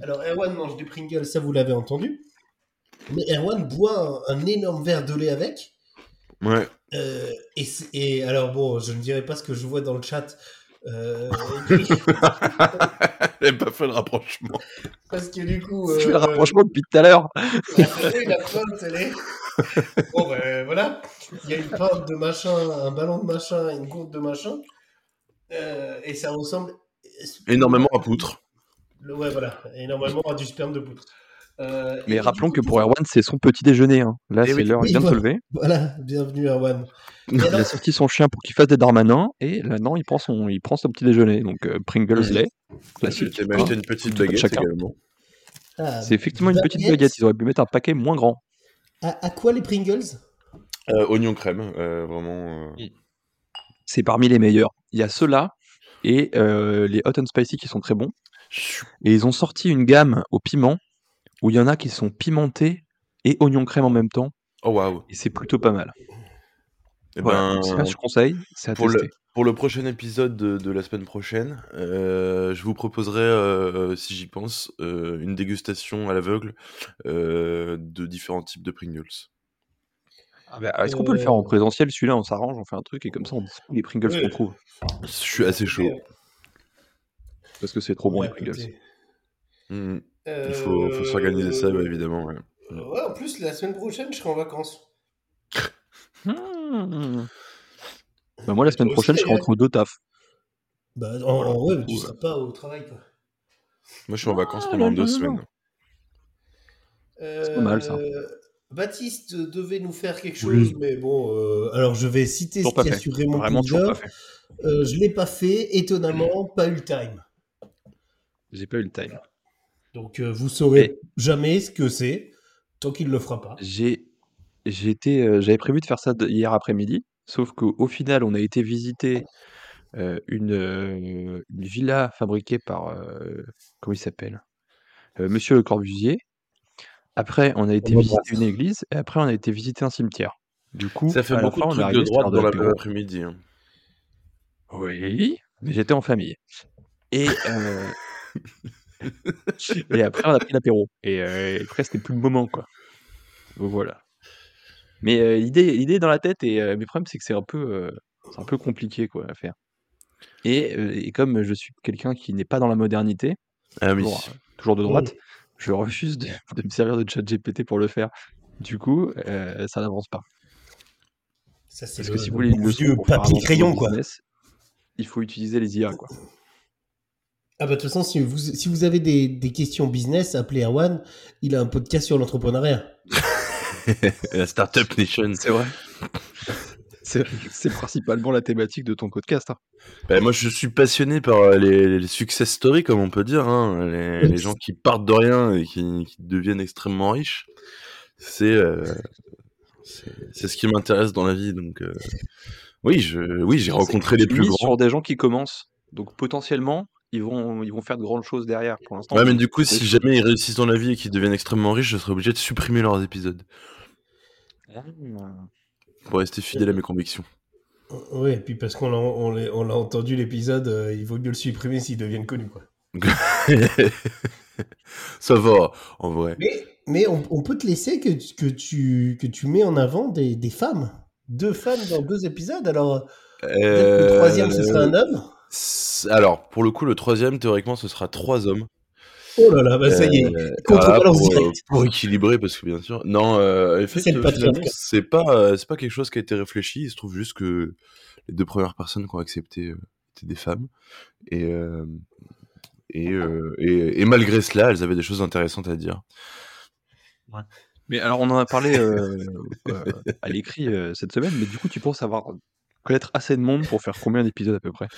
Alors, Erwan mange des Pringles, ça vous l'avez entendu. Mais Erwan boit un, un énorme verre de lait avec. Ouais. Euh, et, et alors, bon, je ne dirai pas ce que je vois dans le chat. Euh, Elle pas fait le rapprochement. parce que du coup. Je fais le euh, rapprochement depuis tout à l'heure. La pinte, elle est. Bon, ben voilà. Il y a une pinte de machin, un ballon de machin, une gourde de machin. Euh, et ça ressemble. Énormément à poutre. Ouais, voilà. Énormément à du sperme de poutre. Euh, Mais rappelons coup, que pour Erwan, c'est son petit déjeuner. hein. Là, Eh c'est oui. l'heure, Oui, il vient de se voilà. lever. Voilà, bienvenue Erwan. Il alors, a sorti son chien pour qu'il fasse des darmanins. Et là, non, il prend son, il prend son petit déjeuner. Donc, euh, Pringles Mhm. lait. Classique. J'ai acheté une petite baguette chacun. également. ah, C'est effectivement une petite baguette. baguette. Ils auraient pu mettre un paquet moins grand. À, à quoi les Pringles? Euh, oignon crème, euh, vraiment. euh, C'est parmi les meilleurs. Il y a ceux-là et euh, les hot and spicy qui sont très bons. Et ils ont sorti une gamme au piment où il y en a qui sont pimentés et oignon crème en même temps. Oh waouh. Et c'est plutôt pas mal. Eh Voilà. ben, C'est là, je conseille. C'est à pour tester. le, pour le prochain épisode de, de la semaine prochaine, euh, je vous proposerai, euh, si j'y pense, euh, une dégustation à l'aveugle euh, de différents types de Pringles. Ah bah, Est-ce qu'on peut le faire en présentiel? Celui-là, on s'arrange, on fait un truc et comme ça, on dit les Pringles Ouais. qu'on trouve. Je suis assez chaud. Parce que c'est trop bon, Ouais, les Pringles. écoutez. Mhm. Euh, Il faut, faut s'organiser ça, ouais, évidemment. ouais. ouais, en plus, la semaine prochaine, je serai en vacances. Hmm. Bah, moi, la semaine prochaine, je serai entre deux tafs. Bah, en, en- mais tu seras pas au travail, quoi. Moi, je suis en vacances Ah, pendant non, deux semaines. C'est pas mal, ça. Euh, Baptiste devait nous faire quelque Oui. chose, mais bon, euh, alors je vais citer Toujours ce qu'il y a sur Raymond Vraiment pas fait. Euh, je l'ai pas fait, étonnamment, pas eu le time. J'ai pas eu le time. Donc euh, vous saurez jamais ce que c'est tant qu'il le fera pas. J'ai, euh, j'avais prévu de faire ça de- hier après-midi, sauf qu'au final, on a été visiter euh, une, euh, une villa fabriquée par, euh, comment il s'appelle Euh, Monsieur Le Corbusier. Après, on a été On visiter une église, et après, on a été visiter un cimetière. Du coup, Ça fait la beaucoup fin, de on est trucs de droite dans l'apéro. l'après-midi. hein. Oui, mais j'étais en famille. Et, euh, et après, on a pris l'apéro. Et euh, après, c'était plus le moment, quoi. Donc voilà. Mais euh, l'idée, l'idée est dans la tête et euh, mais le problème c'est que c'est un peu, euh, c'est un peu compliqué quoi à faire. Et, euh, et comme je suis quelqu'un qui n'est pas dans la modernité, Ah oui. toujours, toujours de droite, je refuse de, de me servir de ChatGPT pour le faire. Du coup, euh, ça n'avance pas. Ça, c'est Parce le, que si vous le voulez faire papier crayon, quoi. business, il faut utiliser les IA quoi. Ah bah de toute façon, si vous, si vous avez des, des questions business, appelez Erwan. Il a un podcast sur l'entrepreneuriat. La Startup Nation. C'est vrai. C'est principalement la thématique de ton podcast. hein. Bah, moi, je suis passionné par euh, les, les success stories, comme on peut dire, hein, les, les gens qui partent de rien et qui, qui deviennent extrêmement riches. C'est euh, c'est ce qui m'intéresse dans la vie. Donc, euh, oui, je, oui, j'ai rencontré les plus grands. sur des gens qui commencent. Donc potentiellement, ils vont, ils vont faire de grandes choses derrière. Pour l'instant, Ouais, mais du coup, si jamais ils réussissent dans la vie et qu'ils deviennent extrêmement riches, je serais obligé de supprimer leurs épisodes pour rester fidèle à mes convictions. Oui, et puis parce qu'on l'a on l'a- on l'a entendu l'épisode, euh, il vaut mieux le supprimer s'ils deviennent connus. Quoi. Ça va, en vrai. Mais, mais on, on peut te laisser que, tu- que, tu, que tu mets en avant des, des femmes. Deux femmes dans deux épisodes, alors peut-être que le Euh, troisième ce sera un homme Alors, pour le coup, le troisième, théoriquement, ce sera trois hommes. Oh là là, bah ça y est, Euh, contrebalance voilà, pour, directe. euh, pour équilibrer, parce que bien sûr. Non, euh, C'est le euh, c'est pas, euh, c'est pas quelque chose qui a été réfléchi. Il se trouve juste que les deux premières personnes qui ont accepté euh, étaient des femmes. Et, euh, et, euh, et, et malgré cela, elles avaient des choses intéressantes à dire. Mais alors, on en a parlé euh, euh, à l'écrit euh, cette semaine, mais du coup, tu penses avoir connaître assez de monde pour faire combien d'épisodes à peu près?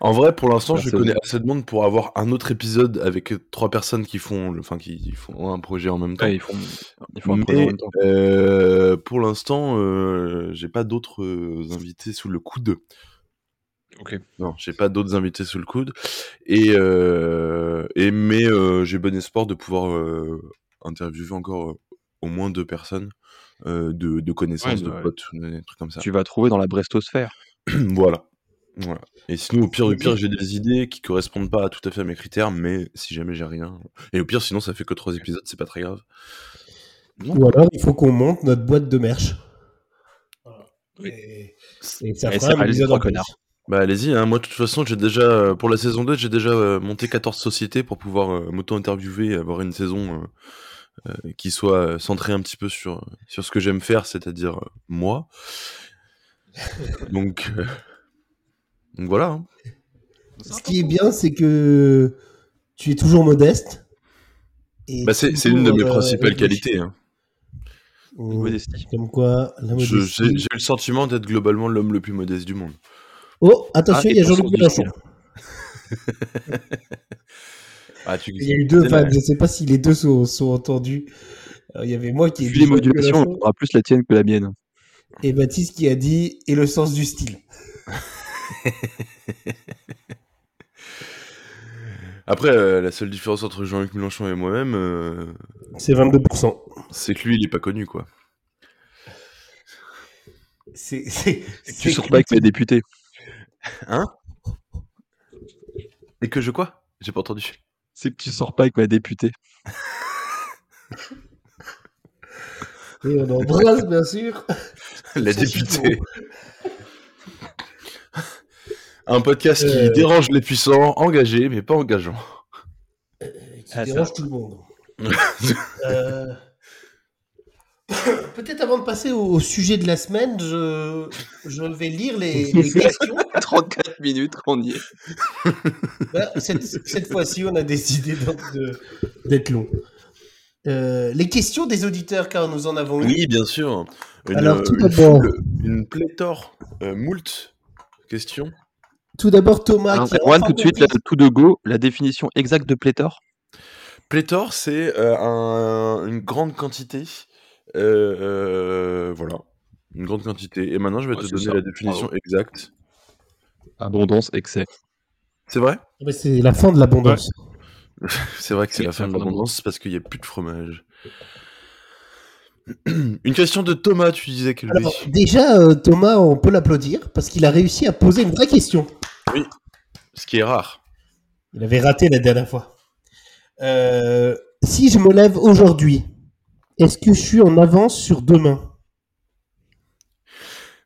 En vrai, pour l'instant, je connais assez de monde pour avoir un autre épisode avec trois personnes qui font, le- enfin, qui font un projet en même temps. Ouais, ils font, ils font un projet en même temps. euh, pour l'instant, euh, j'ai pas d'autres invités sous le coude. Ok. Non, j'ai pas d'autres invités sous le coude. Et, euh, et mais euh, j'ai bon espoir de pouvoir euh, interviewer encore euh, au moins deux personnes de, de connaissances, Ouais, de potes, des trucs comme ça. Tu vas trouver dans la brestosphère. voilà. voilà. Et sinon, au pire du pire, j'ai des idées qui correspondent pas tout à fait à mes critères, mais si jamais j'ai rien. Et au pire, sinon, ça fait que trois épisodes, c'est pas très grave. Ou alors il faut qu'on monte notre boîte de merch. Oui. Et, et ça Et fera ça un épisode trois en plus. connards. Bah allez-y, hein. moi de toute façon j'ai déjà, euh, pour la saison 2, j'ai déjà euh, monté 14 sociétés pour pouvoir euh, m'auto-interviewer et avoir une saison euh, euh, qui soit euh, centrée un petit peu sur, sur ce que j'aime faire, c'est-à-dire euh, moi. donc, euh, donc voilà. hein. Ce qui est bien, c'est que tu es toujours modeste. Bah, c'est c'est une de mes euh, principales qualités. hein. Mmh. Modestie. Comme quoi, la Je- modestie. J'ai le sentiment d'être globalement l'homme le plus modeste du monde. Oh, attention, Ah, il y a Jean-Luc Mélenchon. Ah, tu Il y a eu deux fans, je sais pas si les deux sont, sont entendus. Alors, il y avait moi qui ai Vu dit les modulations, on aura plus la tienne que la mienne. et Baptiste qui a dit et le sens du style. Après, euh, la seule différence entre Jean-Luc Mélenchon et moi-même, euh, C'est 22%. c'est que lui, il est pas connu, quoi. C'est, c'est, Tu c'est sors pas avec mes députés. Hein? Et que je quoi? J'ai pas entendu. C'est que tu sors pas avec ma députée. Et on embrasse, bien sûr. La députée. Un podcast qui Euh. dérange les puissants, engagé, mais pas engageant. Qui Ah, dérange ça. tout le monde. Euh, Peut-être avant de passer au, sujet de la semaine, je, je vais lire les, les questions. 34 minutes qu'on y est. Bah, cette cette fois-ci, on a décidé d'être long. Euh, les questions des auditeurs, car nous en avons eu. Oui, bien sûr. Une, Alors, tout une d'abord- foule- une pléthore, euh, moult questions. Tout d'abord, Thomas. Alors, qui tout de suite, tout de go, la définition exacte de pléthore? Pléthore, c'est euh, un- une grande quantité. Euh, euh, voilà. Une grande quantité. Et maintenant, je vais Ouais, te donner ça. la définition Bravo. exacte. Abondance, excès. C'est vrai? Ah bah, C'est la fin de l'abondance. C'est vrai que c'est Oui, la fin de l'abondance parce qu'il n'y a plus de fromage. Une question de Thomas, tu disais que. Alors, déjà, euh, Thomas, on peut l'applaudir parce qu'il a réussi à poser une vraie question. Ce qui est rare. Il avait raté la dernière fois. Euh, si je me lève aujourd'hui Est-ce que je suis en avance sur demain?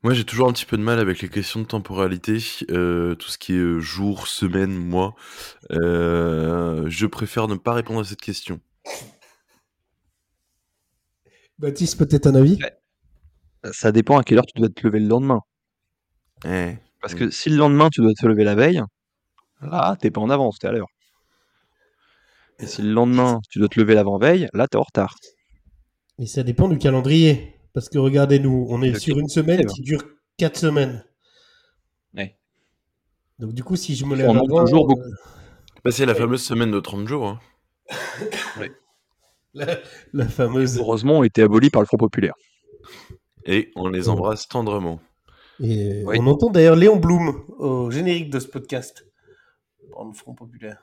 Moi, j'ai toujours un petit peu de mal avec les questions de temporalité, euh, tout ce qui est euh, jour, semaine, mois. Euh, je préfère ne pas répondre à cette question. Baptiste, peut-être un avis? Ça dépend à quelle heure tu dois te lever le lendemain. Eh, Parce que si le lendemain tu dois te lever la veille, là t'es pas en avance, t'es à l'heure. Et si le lendemain tu dois te lever l'avant-veille, là t'es en retard. Et ça dépend du calendrier. Parce que regardez-nous, on est Le sur une semaine qui dure 4 semaines. Ouais. Donc du coup, si je me lève On manque avant, toujours beaucoup. euh, bah, c'est la fameuse semaine de 30 jours. hein. la, la fameuse... Heureusement, ont été abolis par le Front Populaire. Et on les embrasse tendrement. Et on entend d'ailleurs Léon Blum au générique de ce podcast. Dans le Front Populaire.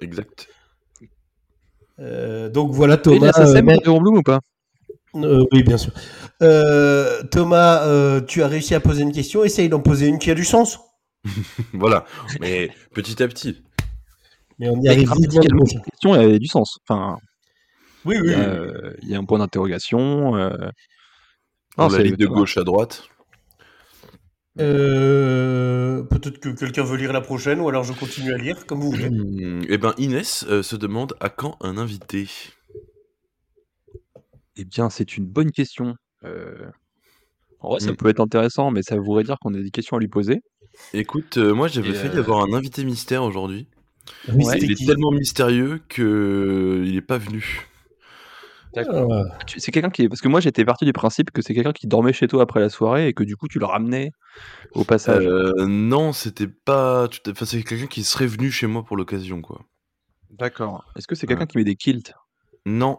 Exact. Euh, donc voilà Et Thomas. la SACEM, euh, Léon Blum ou pas? Euh, oui, bien sûr. Euh, Thomas, euh, tu as réussi à poser une question. Essaye d'en poser une qui a du sens. voilà. Mais petit à petit. Mais on y arrive prochain. cette question avait du sens. Enfin, Oui, il oui. y, a, euh, il y a un point d'interrogation. euh. On la lit de gauche à droite. Euh, Peut-être que quelqu'un veut lire la prochaine ou alors je continue à lire, comme vous voulez. Eh ben, Inès euh, se demande à quand un invité? Eh bien, c'est une bonne question. Euh, En vrai, ça Mm. peut être intéressant, mais ça voudrait dire qu'on a des questions à lui poser. Écoute, euh, moi j'avais Et, failli euh, avoir un invité mystère aujourd'hui. Oui, Ouais, c'était il est qui? tellement mystérieux que il est pas venu. Ah, Tu- C'est quelqu'un qui est... Parce que moi, j'étais parti du principe que c'est quelqu'un qui dormait chez toi après la soirée et que du coup, tu le ramenais au passage. Euh, non, c'était pas. tout à- Enfin, c'est quelqu'un qui serait venu chez moi pour l'occasion, quoi. D'accord. Est-ce que c'est quelqu'un qui met des kilts? Non,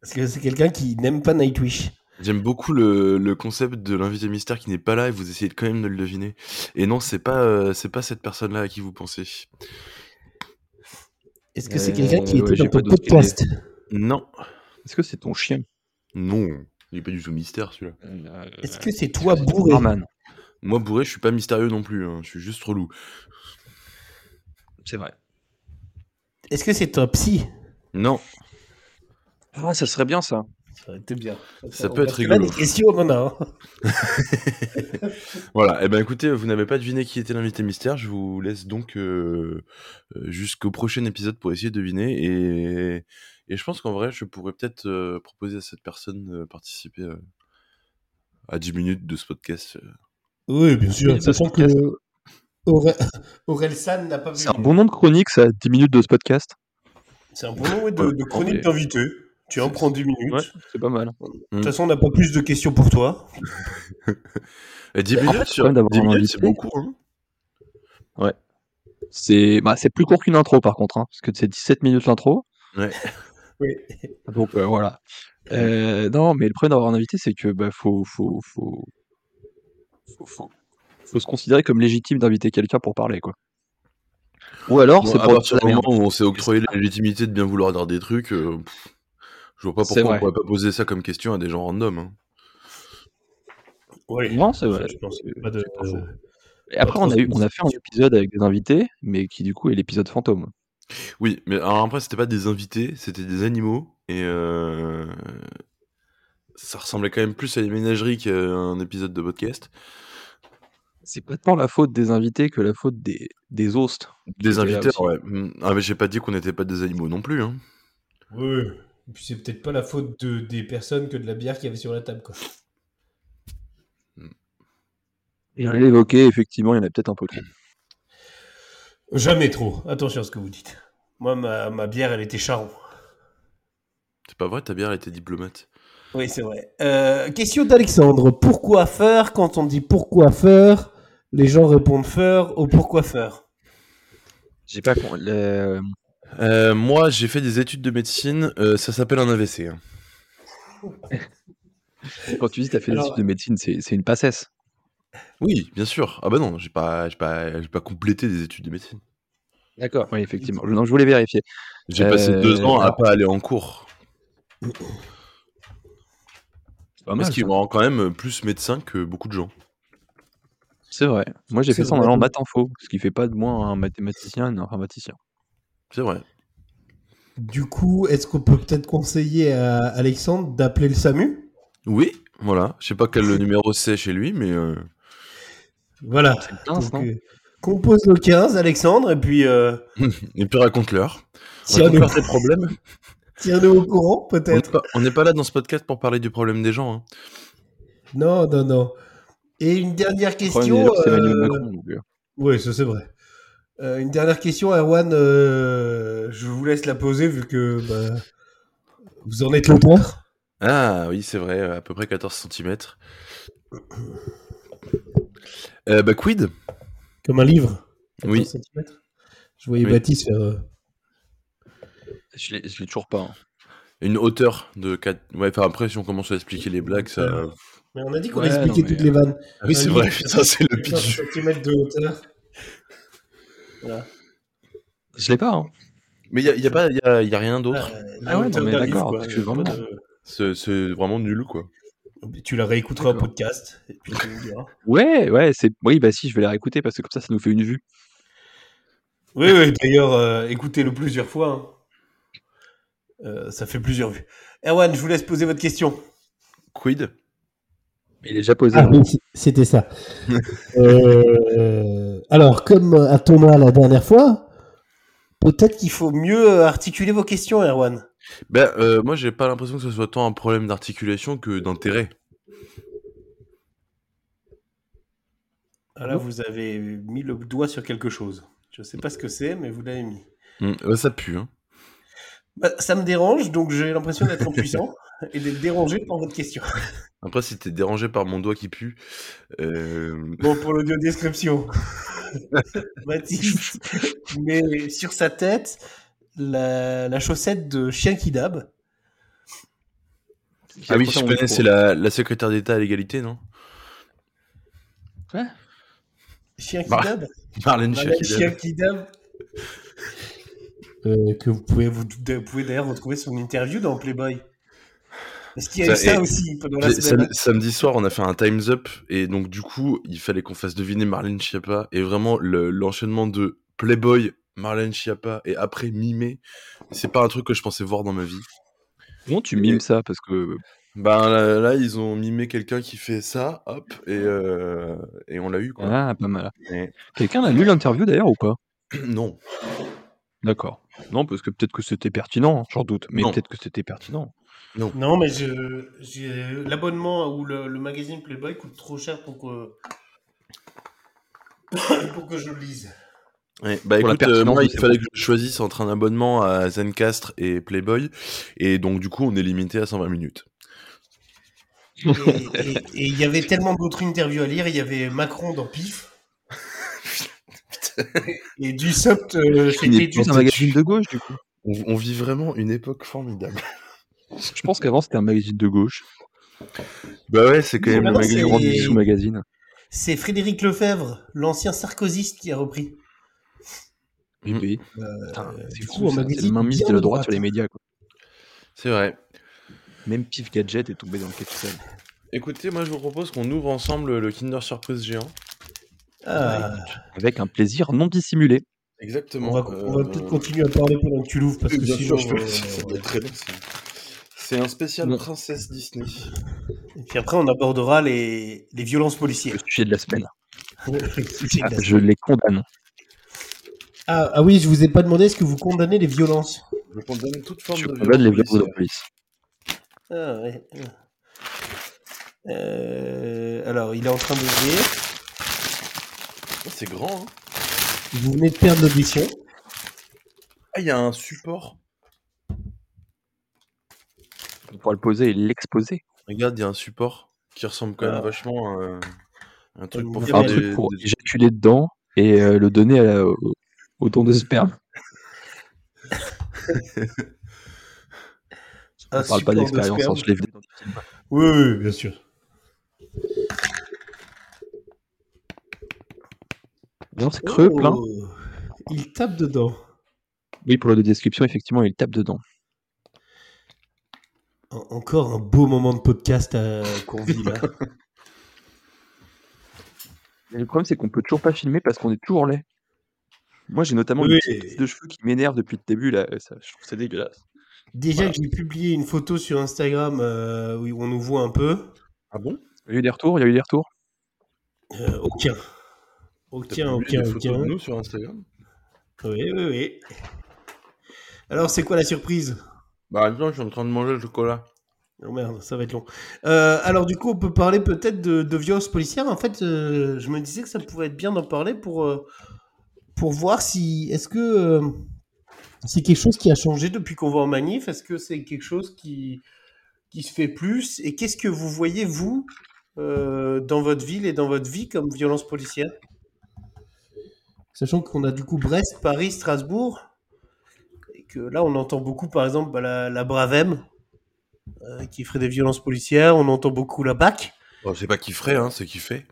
Parce que c'est quelqu'un qui n'aime pas Nightwish. j'aime beaucoup le, le concept de l'invité mystère qui n'est pas là et vous essayez quand même de le deviner. Et non, c'est pas euh, c'est pas cette personne-là à qui vous pensez. Est-ce que c'est Euh, quelqu'un qui ouais, était j'ai dans pas ton podcast? Non, Est-ce que c'est ton chien? Non, il est pas du tout mystère celui-là. Euh, Est-ce que c'est toi bourré? Barman. Moi bourré, je suis pas mystérieux non plus. hein, Je suis juste relou. C'est vrai. Est-ce que c'est toi psy? Non, Ah, ça serait bien ça. Ça aurait été bien. Ça peut être rigolo. des questions, on en a. hein. Voilà, et ben écoutez, vous n'avez pas deviné qui était l'invité mystère, je vous laisse donc euh, euh, jusqu'au prochain épisode pour essayer de deviner, et, et je pense qu'en vrai, je pourrais peut-être euh, proposer à cette personne de participer euh, à 10 minutes de ce podcast. Oui, bien sûr. Oui, Sachant que. Aurel, Aurel San n'a pas vu. C'est un bon nom de chronique, ça, 10 minutes de ce podcast. C'est un bon nom ouais, de, de chronique d'invité. Tu en prends 10 minutes. Ouais, c'est pas mal. De toute façon, on n'a pas plus de questions pour toi. Et 10 Mais en minutes fait, sur quand même d'avoir 10 un minutes, invité. c'est beaucoup, hein C'est bah, c'est plus court qu'une intro par contre, hein, parce que c'est 17 minutes l'intro. Ouais. Oui. Donc euh, voilà. Euh, non, mais le problème d'avoir un invité, c'est que bah, faut, faut, faut, faut, faut, faut se considérer comme légitime d'inviter quelqu'un pour parler, quoi. Ou alors, Bon, c'est à pour partir la du moment où on s'est octroyé la légitimité de bien vouloir dire des trucs, euh, pff, je vois pas pourquoi on pourrait pas poser ça comme question à des gens random. hein. Oui. Non, c'est vrai. Je pense C'est- pas de- c'est pas faux. Et après, on a, eu, on a fait un épisode avec des invités, mais qui du coup est l'épisode fantôme. Oui, mais alors après, c'était pas des invités, c'était des animaux, et euh, ça ressemblait quand même plus à une ménagerie qu'à un épisode de podcast. C'est pas tant la faute des invités que la faute des, des hostes. Des invités, ouais. Mm. Ah, mais j'ai pas dit qu'on n'était pas des animaux non plus, hein. Oui. Et puis c'est peut-être pas la faute de, des personnes que de la bière qu'il y avait sur la table. Quoi. Et on l'a évoqué, effectivement, il y en a peut-être un peu trop. Jamais trop. Attention à ce que vous dites. Moi, ma, ma bière, elle était charron. C'est pas vrai, ta bière était diplomate. Oui, c'est vrai. Euh, question d'Alexandre. Pourquoi faire quand on dit pourquoi faire Les gens répondent faire au pourquoi faire? J'ai pas. con- le- Euh, moi, j'ai fait des études de médecine, euh, ça s'appelle un AVC. hein. Quand tu dis que t'as fait des Alors- études de médecine, c'est c'est une passesse. Oui, bien sûr. Ah bah non, j'ai pas, j'ai pas, j'ai pas complété des études de médecine. D'accord. Oui, effectivement. Non, je voulais vérifier. J'ai passé Euh, deux ans à alors- pas aller en cours. C'est pas Parce mal, qu'il ça. me rend quand même plus médecin que beaucoup de gens. C'est vrai. Moi, j'ai C'est fait ça en vrai. allant maths info, ce qui fait pas de moi un mathématicien et un informaticien. C'est vrai. Du coup, est-ce qu'on peut peut-être conseiller à Alexandre d'appeler le SAMU? Oui, voilà. Je sais pas quel numéro c'est chez lui, mais euh, Voilà. C'est le 15, Donc, non? euh, compose le 15, Alexandre, et puis euh, et puis raconte-leur. Raconte-leur tes problèmes. tiens-nous au courant, peut-être. on n'est pas là dans ce podcast pour parler du problème des gens. hein. Non, non, non. Et une dernière question. déjà, c'est Emmanuel euh, Macron. donc, euh, Oui, ça c'est vrai. Euh, une dernière question, Erwan. euh, je vous laisse la poser vu que bah, vous en êtes l'auteur. Ah oui, c'est vrai, à peu près 14 cm. Euh, bah, quid? Comme un livre. Oui. 14 centimètres. Je voyais Oui. Baptiste faire. euh, Je l'ai toujours pas. hein. Une hauteur de 4. Ouais, enfin, après, si on commence à expliquer les blagues, ça. Mais on a dit qu'on Ouais, expliquait non, mais, toutes les vannes. Ah oui, c'est vrai, putain, c'est le 14 pitch. centimètres de hauteur. Je l'ai pas. Hein. Mais il n'y a, y a, pas- y a, y a rien d'autre. Euh, Ah ouais, non, mais d'accord, vraiment- Euh, C'est vraiment nul, quoi. Tu la réécouteras D'accord. podcast et puis tu diras. Ouais, ouais, c'est. Oui, bah si, je vais la réécouter parce que comme ça, ça nous fait une vue. Oui, oui, d'ailleurs, euh, écoutez-le plusieurs fois. hein. Euh, ça fait plusieurs vues. Erwan, je vous laisse poser votre question. Quid? Il est déjà posé. Ah oui, c'était ça. Euh, alors, comme à Thomas la dernière fois, peut-être qu'il faut mieux articuler vos questions, Erwan. Ben, euh, moi, j'ai pas l'impression que ce soit tant un problème d'articulation que d'intérêt. Ah, Là, vous avez mis le doigt sur quelque chose. Je sais pas ce que c'est, mais vous l'avez mis. Hum, euh, ça pue, hein. Bah, ça me dérange, donc j'ai l'impression d'être impuissant et d'être dérangé par votre question. Après, si t'es dérangé par mon doigt qui pue, euh... Bon, pour l'audio description, Baptiste met sur sa tête la, la chaussette de chien qui dab. ah oui, je connais, c'est la, la secrétaire d'État à l'égalité, non? Chien qui Bah, dab Marlène Chakidab. Chien qui dab. Euh, que vous pouvez, vous, vous pouvez d'ailleurs retrouver son interview dans Playboy. Est-ce qu'il y a eu Ça, ça et- aussi pendant la J'ai- semaine sam- samedi soir, on a fait un Time's Up et donc du coup, il fallait qu'on fasse deviner Marlène Schiappa et vraiment le- l'enchaînement de Playboy, Marlène Schiappa et après Mimé, c'est pas un truc que je pensais voir dans ma vie. Comment tu mimes ça? Parce que Ben là, là, ils ont mimé quelqu'un qui fait ça, hop, et, euh, et on l'a eu quoi. ah, pas mal. Et- Quelqu'un a lu l'interview d'ailleurs ou pas? Non, D'accord. Non, parce que peut-être que c'était pertinent, hein, j'en doute. Mais peut-être que c'était pertinent. Non, mais je, j'ai- l'abonnement ou le, le magazine Playboy coûte trop cher pour que, pour que je le lise. Ouais, bah Pour écoute, euh, moi il fallait que je choisisse entre un abonnement à Zencastre et Playboy, et donc du coup on est limité à 120 minutes. Et il y avait tellement d'autres interviews à lire. Il y avait Macron dans Pif. et du Sopt, euh, c'était du un magazine de gauche, du coup. On, on vit vraiment une époque formidable. Je pense qu'avant c'était un magazine de gauche. Bah ouais, c'est quand même le magazine Grand Bissou magazine. C'est Frédéric Lefebvre, l'ancien sarkozyste, qui a repris. Oui, oui. Euh, c'est fou, c'est le mainmise bien de la droite sur les médias. Quoi. C'est vrai. Même Pif Gadget est tombé dans le capital. Écoutez, moi je vous propose qu'on ouvre ensemble le Kinder Surprise géant. Ah, Avec un plaisir non dissimulé. Exactement. on va, euh, peut-être continuer à parler pendant que tu l'ouvres parce que Bien sinon. je peux- euh, ça doit être très long. C'est un spécial Non. princesse Disney. Et puis après, on abordera les, les violences policières. Le sujet de la semaine. Le sujet de Ah, je les condamne. Ah, ah oui, je vous ai pas demandé est-ce que vous condamnez les violences? Je condamne toute forme Je de condamne les violence violences de police. Ah ouais. Euh, alors, il est en train d'ouvrir. Oh, c'est grand, hein. Vous venez de perdre l'audition. Ah, il y a un support. On pourra le poser et l'exposer. Regarde, il y a un support qui ressemble quand même Ah. vachement à un truc pour faire Un des- truc pour éjaculer dedans et euh, le donner à la- au, au don de sperme. Un On parle pas de d'expérience, hein, je l'ai vu dans des films. Oui, oui, bien sûr. Non, c'est creux, Oh, plein. Il tape dedans. Oui, pour la description, effectivement, il tape dedans. En- Encore un beau moment de podcast euh, qu'on vit là. Et le problème, c'est qu'on peut toujours pas filmer parce qu'on est toujours laid. Moi, j'ai notamment Oui. une petite de cheveux qui m'énerve depuis le début, là, ça je trouve ça dégueulasse. Déjà Voilà. que j'ai publié une photo sur Instagram euh, où on nous voit un peu. Ah bon? Il y a eu des retours, il y a eu des retours? Euh, aucun. Aucun, aucun, des photos de aucun. nous sur Instagram? Oui, oui, oui. Alors, c'est quoi la surprise? Bah attends, je suis en train de manger le chocolat. Oh merde, ça va être long. Euh, alors, du coup, on peut parler peut-être de, de violences policières. En fait, euh, je me disais que ça pourrait être bien d'en parler pour, euh, pour voir si. Est-ce que c'est quelque chose qui a changé depuis qu'on va en manif? Est-ce que c'est quelque chose qui, qui se fait plus? Et qu'est-ce que vous voyez, vous, dans votre ville et dans votre vie comme violence policière? Sachant qu'on a du coup Brest, Paris, Strasbourg. Que là, on entend beaucoup, par exemple, bah, la, la Bravem, euh, qui ferait des violences policières. On entend beaucoup la BAC. Bon, c'est pas qui ferait, hein, c'est qui fait.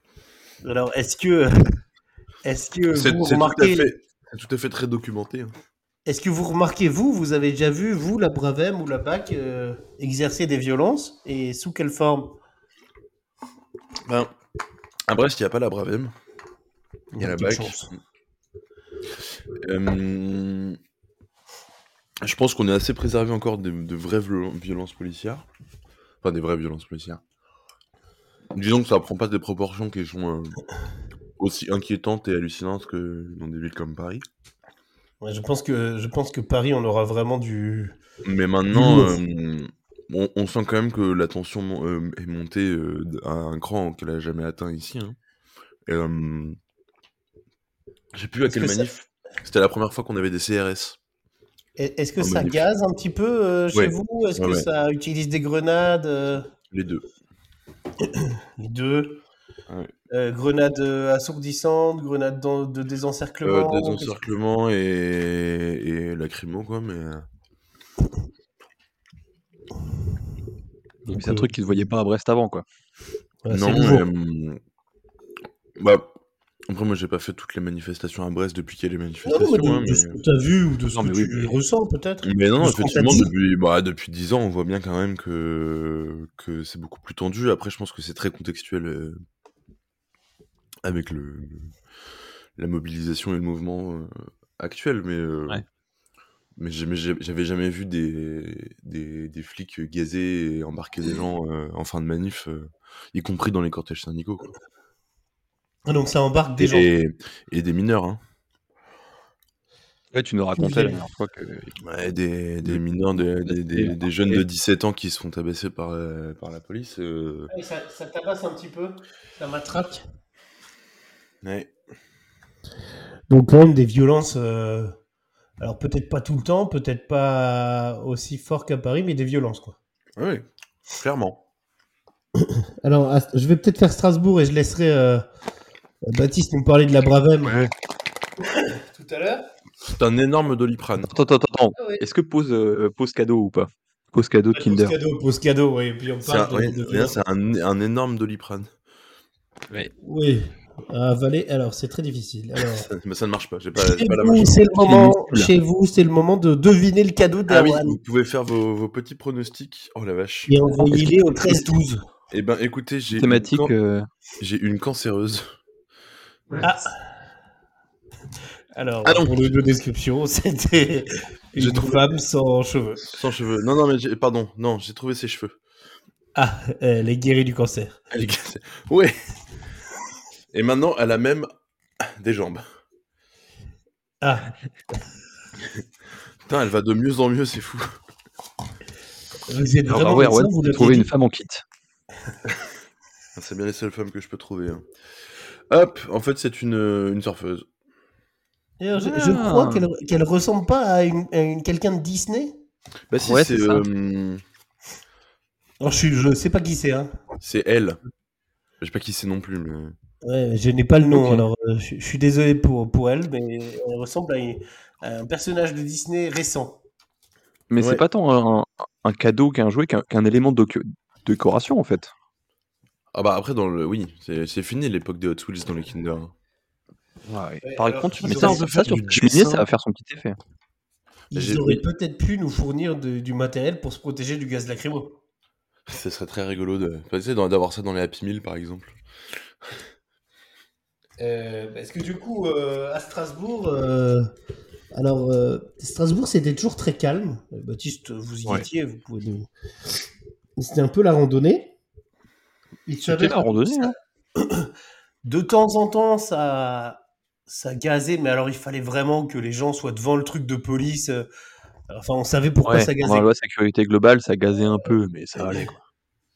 Alors, est-ce que, est-ce que C'est vous c'est tout, à remarquez, fait- tout à fait très documenté. hein. est-ce que vous remarquez vous, vous avez déjà vu vous la Bravem ou la BAC euh, exercer des violences et sous quelle forme? Ben, à Brest, il n'y a pas la Bravem. Il y a la BAC. Euh, je pense qu'on est assez préservé encore de, de vraies viol- violences policières. Enfin, des vraies violences policières. Disons que ça prend pas des proportions qui sont euh, aussi inquiétantes et hallucinantes que dans des villes comme Paris. Ouais, je pense que je pense que Paris, on aura vraiment du. Mais maintenant, Du euh, on, on sent quand même que la tension mon- euh, est montée à un cran qu'elle a jamais atteint ici. hein. Et, je sais plus à quelle que ça- manif. C'était la première fois qu'on avait des CRS. Est- Est-ce que En ça manif. gaze un petit peu euh, chez Ouais. vous? Est-ce Ouais, que ouais. ça utilise des grenades euh, Les deux. Les deux. Ouais. Euh, grenades euh, assourdissantes, grenades d'en- de Euh, désencerclement. encerclements et, et lacrymo, quoi, mais. C'est un truc qui se voyait pas à Brest avant, quoi. non, mais, euh, bah, après, moi, j'ai pas fait toutes les manifestations à Brest depuis qu'il y a les manifestations. de, hein, de mais- ce que tu as vu ou de ce Non, que oui, tu mais- ressens peut-être. Mais non, effectivement, depuis, bah, depuis 10 ans, on voit bien quand même que, que c'est beaucoup plus tendu. Après, je pense que c'est très contextuel euh, avec le, la mobilisation et le mouvement euh, actuel. Mais, euh, Ouais. mais j'avais jamais vu des, des, des flics gazer et embarquer des gens euh, en fin de manif, euh, y compris dans les cortèges syndicaux. quoi. Ah, donc ça embarque des gens. Et, des mineurs. Hein. Ouais, tu nous racontais la dernière fois que Ouais, des, des mineurs, des, des, des- des jeunes de 17 ans qui se font tabasser par, euh, par la police. euh, Ouais, ça, ça tabasse un petit peu, ça matraque. ouais. Donc quand même des violences, euh, alors peut-être pas tout le temps, peut-être pas aussi fort qu'à Paris, mais des violences quoi. Oui, clairement. Alors je vais peut-être faire Strasbourg et je laisserai euh, Baptiste nous parler de la Bravem tout à l'heure. C'est un énorme doliprane. Attends, attends, attends. Ah ouais. Est-ce que pose, euh, pose cadeau ou pas? Pose cadeau de Pose Kinder. cadeau, pose cadeau, oui. Et puis on C'est parle un, ouais, de, de ouais, c'est un, un énorme doliprane. Oui, à avaler. Alors c'est très difficile. Alors, Mais ça ne marche pas, j'ai pas, chez pas la vous, c'est le moment. Chez vous, c'est le moment de deviner le cadeau Ah oui, vous pouvez faire vos, vos petits pronostics. Oh la vache. et envoyez-les au 13-12. Eh ben écoutez, j'ai une, Thématique. can- euh, j'ai une cancéreuse. Ah. Alors, Ah pour le de description, c'était une trouvé- femme sans cheveux. Sans cheveux. Non, non, mais pardon, non, j'ai trouvé ses cheveux. Ah, elle est guérie du cancer. Elle est cassée. Ouais. Et maintenant, elle a même des jambes. Ah, Putain, elle va de mieux en mieux, c'est fou. vous êtes vraiment ouais, vous j'ai l'aviez trouvé une femme en kit. C'est bien les seules femmes que je peux trouver. hein. Hop, en fait, c'est une, une surfeuse. D'ailleurs, je, je Ah. crois qu'elle qu'elle ressemble pas à, une, à une- quelqu'un de Disney? Bah si, Ouais, c'est c'est ça. euh, Alors, je, suis- je sais pas qui c'est. Hein. c'est elle. Je sais pas qui c'est non plus, mais... Ouais, je n'ai pas le nom, Ok. alors euh, je, je suis désolé pour, pour elle, mais elle ressemble à, une- à un personnage de Disney récent. Mais Ouais. c'est pas tant un, un cadeau qu'un jouet qu'un qu'un élément de docu- décoration en fait. Ah bah après, dans le... oui, c'est c'est fini l'époque des Hot Wheels dans les Kinder. Par alors, contre, mais ça ça, ça, sur cheminée, ça va faire son petit effet. Ils J'ai- auraient peut-être pu nous fournir de- du matériel pour se protéger du gaz lacrymo. Ce serait très rigolo de... tu sais, d'en- d'avoir ça dans les Happy Meal, par exemple. Euh, parce que du coup, euh, à Strasbourg, euh, alors euh, Strasbourg, c'était toujours très calme. Baptiste, vous y Ouais. étiez, vous pouvez nous. C'était un peu la randonnée. Il s'avère la que randonnée, ça- hein. De temps en temps, ça, ça gazait, mais alors il fallait vraiment que les gens soient devant le truc de police. euh, Enfin, on savait pourquoi Ouais, ça gazait. la loi sécurité globale, ça gazait un peu, mais ça allait, quoi.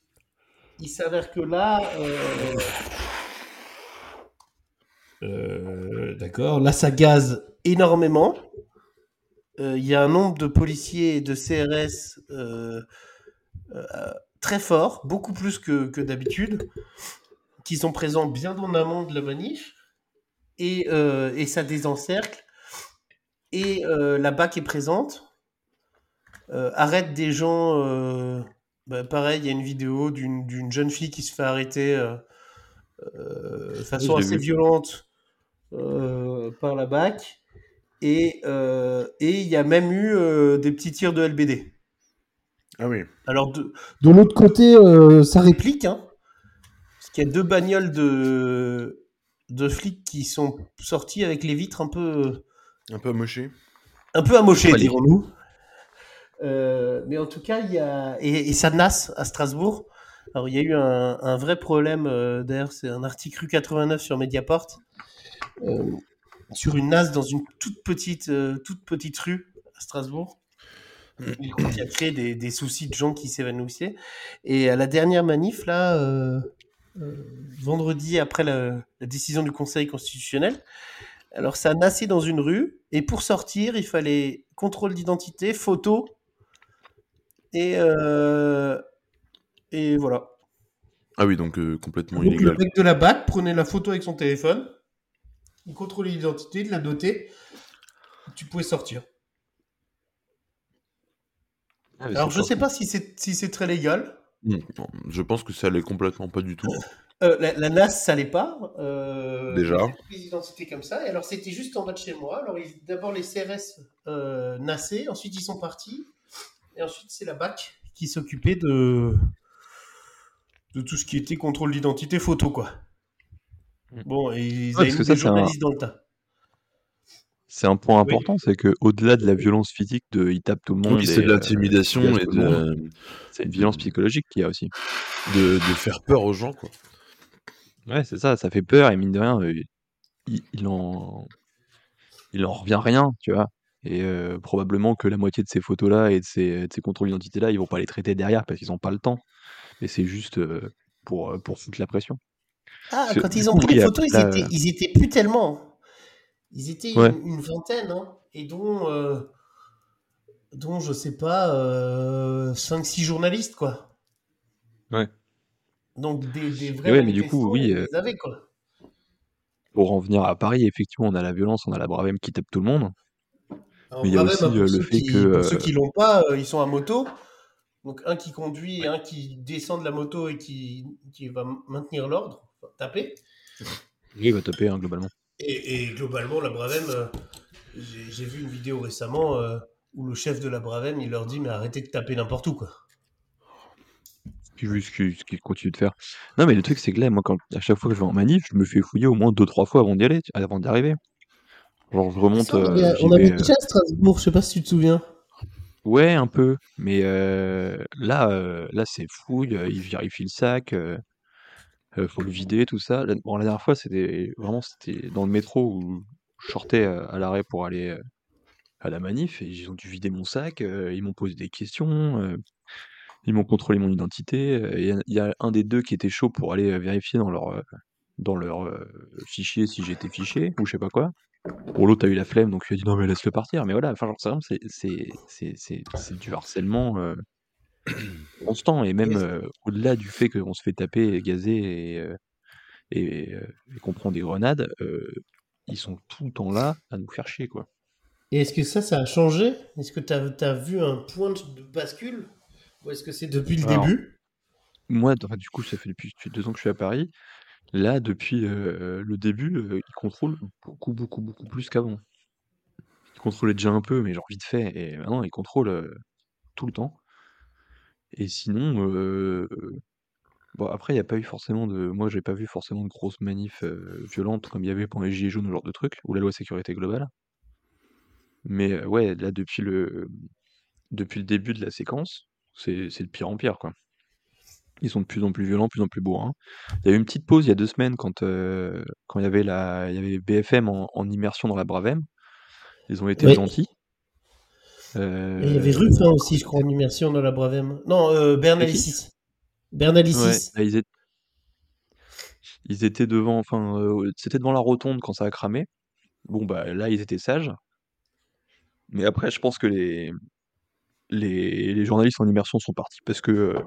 Il s'avère que là, euh, euh, d'accord, là ça gaze énormément. Euh, Il y a un nombre de policiers et de CRS euh, euh, très fort, beaucoup plus que, que d'habitude, qui sont présents bien en amont de la manif, et, euh, et ça désencercle. Et euh, la BAC est présente, euh, arrête des gens. bah, pareil, il y a une vidéo d'une jeune fille qui se fait arrêter de façon assez vu. violente par la BAC. Et et il y a même eu des petits tirs de LBD. Ah oui. Alors, de, de l'autre côté, euh, ça réplique. Hein, parce qu'il y a deux bagnoles de, de flics qui sont sortis avec les vitres un peu, Un peu amoché. un peu amochées, dirons-nous. Euh, mais en tout cas, il y a. Et, et ça nasse à Strasbourg. Alors, il y a eu un, un vrai problème. euh, D'ailleurs, c'est un article rue 89 sur Mediapart. euh, sur une nasse dans une toute petite, euh, toute petite rue à Strasbourg. Qui a créé des, des soucis de gens qui s'évanouissaient. Et à la dernière manif, là, euh, euh, vendredi après la, la décision du Conseil constitutionnel, alors ça a nassé dans une rue, et pour sortir, il fallait contrôle d'identité, photo, et, euh, et voilà. Ah oui, donc euh, complètement Donc le illégal. mec de la BAC prenait la photo avec son téléphone, il contrôlait l'identité, il la dotait, tu pouvais sortir. Ah, Alors je pas sais pas si c'est si c'est très légal. Hmm, non, Je pense que ça l'est complètement pas du tout. Euh, la, la NAS, ça l'est pas. Euh, Déjà. ils ont pris des identités comme ça. Et alors, c'était juste en bas de chez moi. Alors, ils- d'abord, les CRS euh, nassaient. Ensuite, ils sont partis. Et ensuite, c'est la BAC qui s'occupait de... de tout ce qui était contrôle d'identité photo, quoi. Mm. Bon, et ils Ouais, avaient mis des c'est un- journalistes dans le tas. C'est un point important, c'est que au-delà de la violence physique, de il tape tout le monde. Oui, c'est de euh, l'intimidation et de, C'est une violence psychologique qu'il y a aussi. de, de faire peur aux gens, quoi. Ouais, c'est ça, ça fait peur et mine de rien, euh, il, il en, il en revient rien, tu vois. Et euh, probablement que la moitié de ces photos-là et de ces, de ces contrôles d'identité-là, ils vont pas les traiter derrière parce qu'ils ont pas le temps. Et c'est juste pour, pour foutre la pression. Ah, quand ils ont pris les photos, ils, étaient, ils étaient plus tellement. Ils étaient Ouais. une, une vingtaine, hein, et dont, euh, dont, je sais pas, euh, 5-6 journalistes, quoi. Ouais. Donc des, des vrais ouais, mais du coup, oui, euh, avait, quoi. pour en venir à Paris, effectivement, on a la violence, on a la Bravem qui tape tout le monde. Alors, Mais il y a aussi hein, euh, le fait qui, que. Pour ceux euh, qui l'ont pas, euh, ils sont à moto. Donc un qui conduit et un qui descend de la moto et qui, qui va maintenir l'ordre, taper. il va taper, hein, globalement. Et, et globalement, la Bravem, euh, j'ai vu une vidéo récemment euh, où le chef de la Bravem, il leur dit mais arrêtez de taper n'importe où quoi. Puis vu ce qu'il ce qu'il continue de faire. Non, mais le truc, c'est que là, moi, quand, à chaque fois que je vais en manif, je me fais fouiller au moins 2-3 fois avant d'y aller, avant d'y arriver. Genre, je remonte, Ça, on euh, on avait vais. euh, déjà à Strasbourg, je sais pas si tu te souviens. Ouais, un peu. Mais euh, là, euh, là c'est fouille, euh, il vérifie le sac, euh, faut le vider, tout ça. La, bon, la dernière fois, c'était vraiment c'était dans le métro où je sortais euh, à l'arrêt pour aller euh, à la manif ils ont dû vider mon sac, euh, ils m'ont posé des questions, ils m'ont contrôlé mon identité. Il y, a- un des deux qui était chaud pour aller vérifier dans leur, dans leur fichier si j'étais fiché ou je sais pas quoi. Bon, l'autre a eu la flemme, donc il a dit non mais laisse-le partir. Mais voilà, enfin, genre, c'est c'est c'est c'est du harcèlement constant et même euh, au-delà du fait qu'on se fait taper gazer et euh, et, euh, et qu'on prend des grenades, ils sont tout le temps là à nous faire chier quoi. Et est-ce que ça, ça a changé? Est-ce que tu as, vu un point de bascule? Ou est-ce que c'est depuis le Alors, début? Moi, enfin, du coup, ça fait depuis depuis deux ans que je suis à Paris. Là, depuis le début, ils contrôlent beaucoup beaucoup beaucoup plus qu'avant. Ils contrôlaient déjà un peu, mais genre vite fait. Et maintenant, ils contrôlent tout le temps. Et sinon, euh, Bon, après, il y a pas eu forcément de moi, j'ai pas vu forcément de grosses manifs, heu, violentes comme il y avait pendant les gilets jaunes, ce genre de trucs, ou la loi sécurité globale. Mais, heu, ouais, là, depuis le depuis le début de la séquence, c'est c'est de pire en pire, quoi. Ils sont de plus en plus violents, de plus en plus bourrins. Il y a eu une petite pause il y a 2 semaines quand, heu, quand il y avait la il y avait BFM en en immersion dans la Bravem. Ils ont été Oui. gentils. Et il y avait Ruffin aussi, je crois, en immersion dans la Bravem. Non, euh, Bernalicis. Bernalicis. Ouais, bah, ils, étaient... ils étaient devant, enfin, euh, c'était devant la rotonde quand ça a cramé. Bon, bah là, ils étaient sages. Mais après, je pense que les, les, les journalistes en immersion sont partis parce que euh,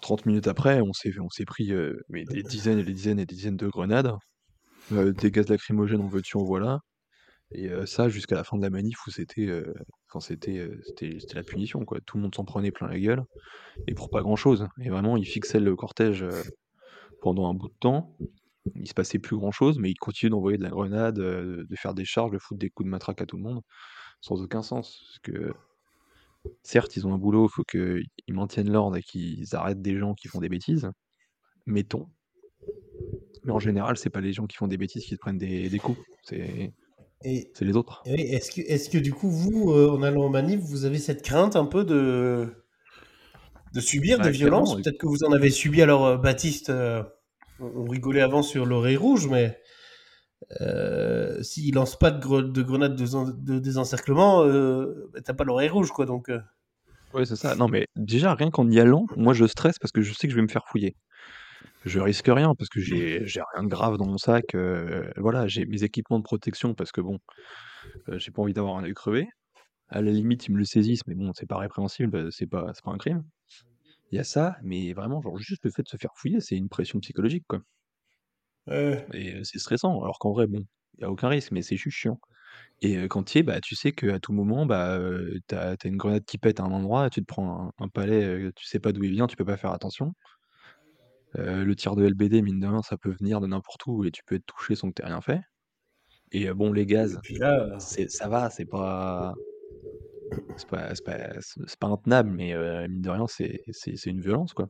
30 minutes après, on s'est, on s'est pris euh, mais des dizaines et des dizaines et des dizaines de grenades, euh, des gaz lacrymogènes, en veux-tu, en voilà. Et ça, jusqu'à la fin de la manif où c'était, euh, c'était, c'était, c'était la punition, quoi. Tout le monde s'en prenait plein la gueule. Et pour pas grand-chose. Et vraiment, ils fixaient le cortège pendant un bout de temps. Il se passait plus grand-chose, mais ils continuaient d'envoyer de la grenade, de faire des charges, de foutre des coups de matraque à tout le monde, sans aucun sens. Parce que, certes, ils ont un boulot, il faut qu'ils maintiennent l'ordre et qu'ils arrêtent des gens qui font des bêtises, mettons. Mais en général, c'est pas les gens qui font des bêtises qui se prennent des, des coups, c'est c'est les autres. oui, est-ce que, est-ce que du coup, vous, euh, en allant en manif, vous avez cette crainte un peu de, de subir Bah, des violences? clairement, oui. Peut-être que vous en avez subi. Alors, euh, Baptiste, euh, on rigolait avant sur l'oreille rouge, mais euh, s'il lance pas de, gre- de grenade de, de désencerclement, bah, t'as pas l'oreille rouge, quoi. Donc, Ouais, c'est ça. Non, mais déjà, rien qu'en y allant, moi, je stresse parce que je sais que je vais me faire fouiller. Je risque rien parce que j'ai j'ai rien de grave dans mon sac. voilà, j'ai mes équipements de protection parce que bon, j'ai pas envie d'avoir un œil crevé. À la limite, ils me le saisissent, mais bon, c'est pas répréhensible, c'est pas, c'est pas un crime. Il y a ça, mais vraiment, genre, juste le fait de se faire fouiller, c'est une pression psychologique, quoi. Et c'est stressant, alors qu'en vrai, bon, il y a aucun risque, mais c'est juste chiant. Et quand tu y es, bah, tu sais qu'à tout moment, bah, euh, t'as, t'as une grenade qui pète à un endroit, tu te prends un, un palais, euh, tu sais pas d'où il vient, tu peux pas faire attention. Euh, le tir de LBD, mine de rien, ça peut venir de n'importe où et tu peux être touché sans que t'aies rien fait. Et euh, bon, les et gaz, puis là, euh, c'est, ça va, c'est pas, c'est pas, c'est pas, c'est c'est pas intenable, mais mine de rien, c'est, c'est, c'est une violence, quoi.